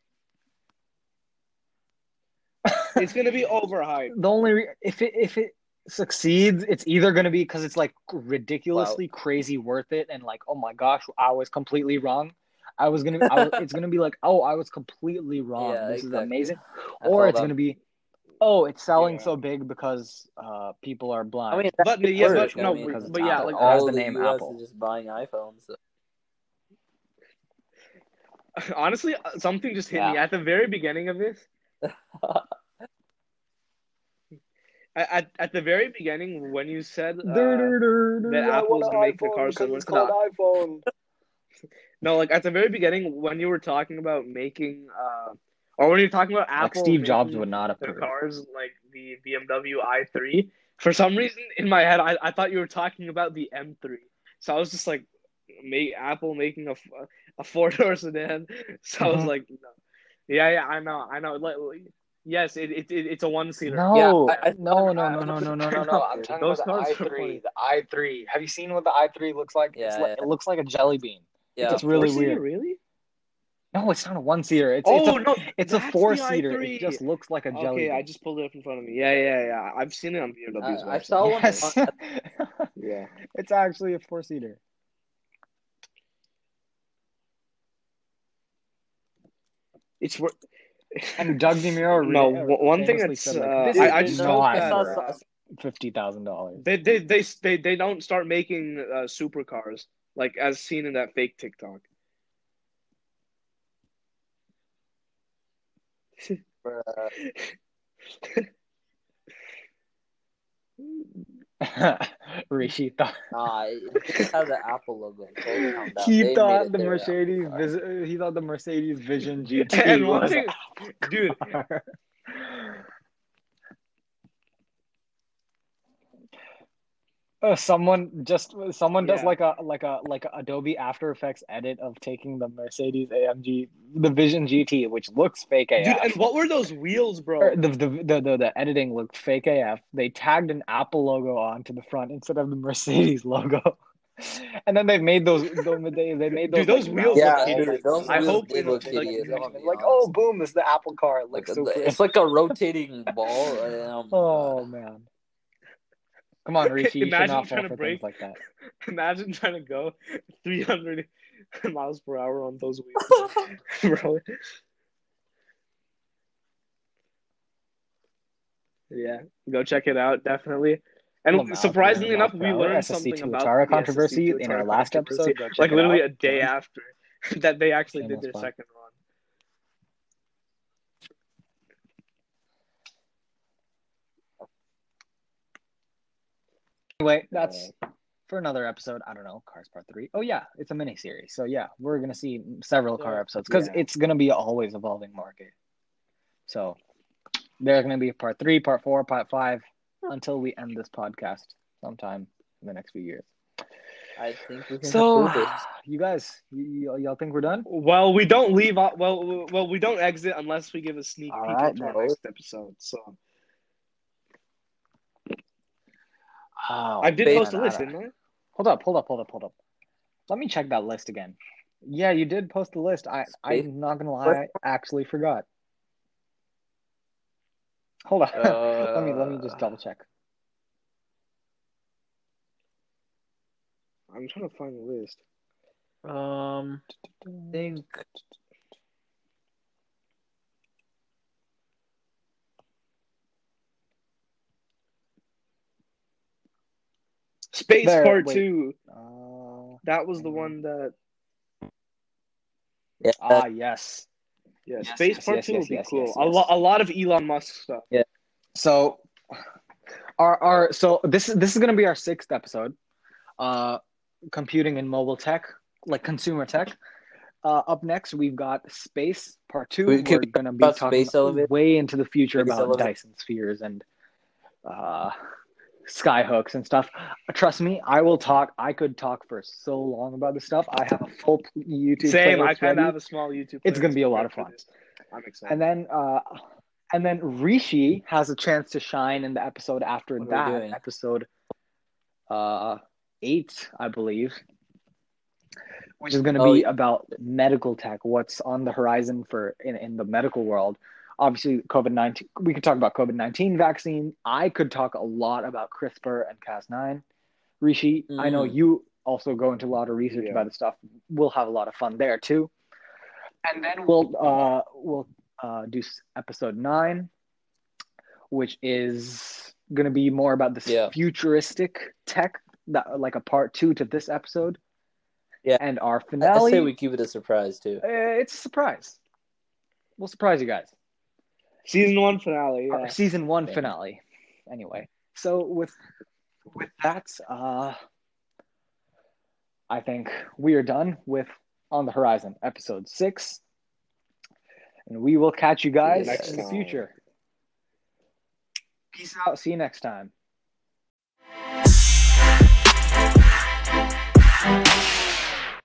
It's gonna be overhyped. the only re- if it if it succeeds, it's either going to be because it's like ridiculously crazy worth it, and like oh my gosh, I was completely wrong. I was gonna. I was, it's gonna be like oh, I was completely wrong. Yeah, this exactly. is amazing. That's or it's that- gonna be oh, it's selling Yeah. so big because uh people are blind. I mean, But that's yeah, but no, I mean, because but yeah, like all the the name US Apple. is just buying iPhones. So. honestly, something just hit me at the very beginning of this. At, at, at the very beginning, when you said uh, that Apple's gonna make the car similar to the iPhone. no, like at the very beginning when you were talking about making, uh, or when you're talking about Like Apple, Steve Jobs would not the approve. cars like the BMW i3. For some reason, in my head, I, I thought you were talking about the M3. So I was just like, make Apple making a a four door sedan. So I was Mhm. like, no. yeah, yeah, I know, I know. Like, yes, it, it, it it's a one seater. No, Yeah, I- I- no, no, no, no, no, no, no, no. I'm talking Those about the cars are i3. The i3. Have you seen what the i3 looks like? Yeah, it's like it looks like a jelly bean. Yeah, It's really Four-seater, weird. Really? No, it's not a one seater. It's oh it's a, no, it's a four seater. It just looks like a jelly Okay, bean. I just pulled it up in front of me. Yeah, yeah, yeah. I've seen it on BMW's Uh, I website. saw one. yes. Yeah. it's actually a four seater. It's wor- And Doug DeMuro No, re- one thing famously that's, said, like, uh, I- is I just not hope I that, saw, fifty thousand dollars. they, they they they they don't start making uh, supercars like as seen in that fake TikTok. Rishi thought. Nah, it just has the Apple logo. So he They thought the Mercedes Apple vis- he thought the Mercedes Vision GT And was thing, dude, car. Uh, someone just someone does Yeah. like a like a like a Adobe After Effects edit of taking the Mercedes AMG the Vision GT which looks fake AF. dude, and what were those wheels, bro? the, the, the, the, the editing looked fake AF. They tagged an Apple logo onto the front instead of the Mercedes logo. And then they made those. They, they made those. Dude, those like, wheels Yeah, look things. hideous. those I wheels hope did you know, look like, hideous. you know, I'm gonna be like, oh, boom! This is the Apple car. It Like, looks so the- it's like a rotating ball. Um, Oh man! Come on, Rishi. You should Imagine not fall trying to for break- things like that. Imagine trying to go 300 miles per hour on those wheels, bro. Yeah, go check it out, definitely. And Lamau, surprisingly Lamau enough, we hour, learned SSC something to about Tuatara the controversy SSC in our last episode. Like literally out. a day after that they actually did their plug. second run. Anyway, that's for another episode. I don't know, Cars Part Three. Oh yeah, it's a mini series. So yeah, we're gonna see several car episodes because Yeah. it's gonna be always evolving market. So there's going to be a part three, part four, part five until we end this podcast sometime in the next few years. I think we can So, you guys, y- y- y'all think we're done? Well, we don't leave. out- Well, well, we don't exit unless we give a sneak All peek right, into our next episode. So Oh, I did Based- post a list, didn't I? Hold up, hold up, hold up, hold up. Let me check that list again. Yeah, you did post the list. I, Space- I'm not gonna lie, I actually forgot. Hold on. let me let me just Uh, double check. I'm trying to find the list. Um, I think Space There, Part wait. Two. Uh, That was the one that. yeah. ah, yes. Yeah, Yes, Space yes, Part yes, Two yes, would be cool. yes, A yes. lot, a lot of Elon Musk stuff. Yeah. So, our our so this is this is gonna be our sixth episode. Uh, computing and mobile tech, like consumer tech. Uh, up next, we've got space part two. We, We're gonna be talk talking space way into the future Space about elevator. Dyson spheres and uh, sky hooks and stuff. Trust me, I will talk. I could talk for so long about this stuff. I have a full YouTube. Same. I kind of have a small YouTube. It's gonna be a lot of fun. I'm excited. And then uh and then Rishi has a chance to shine in the episode after What that, episode uh eight, I believe. Which is gonna Oh, be yeah. about medical tech, what's on the horizon for in, in the medical world. Obviously COVID nineteen we could talk about COVID nineteen vaccine. I could talk a lot about CRISPR and Cas nine. Rishi, I know Mm. you also go into a lot of research Yeah. about the stuff. We'll have a lot of fun there too. And then we'll uh we'll uh do episode nine, which is gonna be more about this Yeah. futuristic tech that like a part two to this episode. Yeah. And our finale. I say we keep it a surprise too. uh, it's a surprise. We'll surprise you guys. Season one finale. Our Yeah. season one Yeah. finale. Anyway, so with with that, uh, I think we are done with On the Horizon, episode six, and we will catch you guys Next in the future. Peace out. See you next time.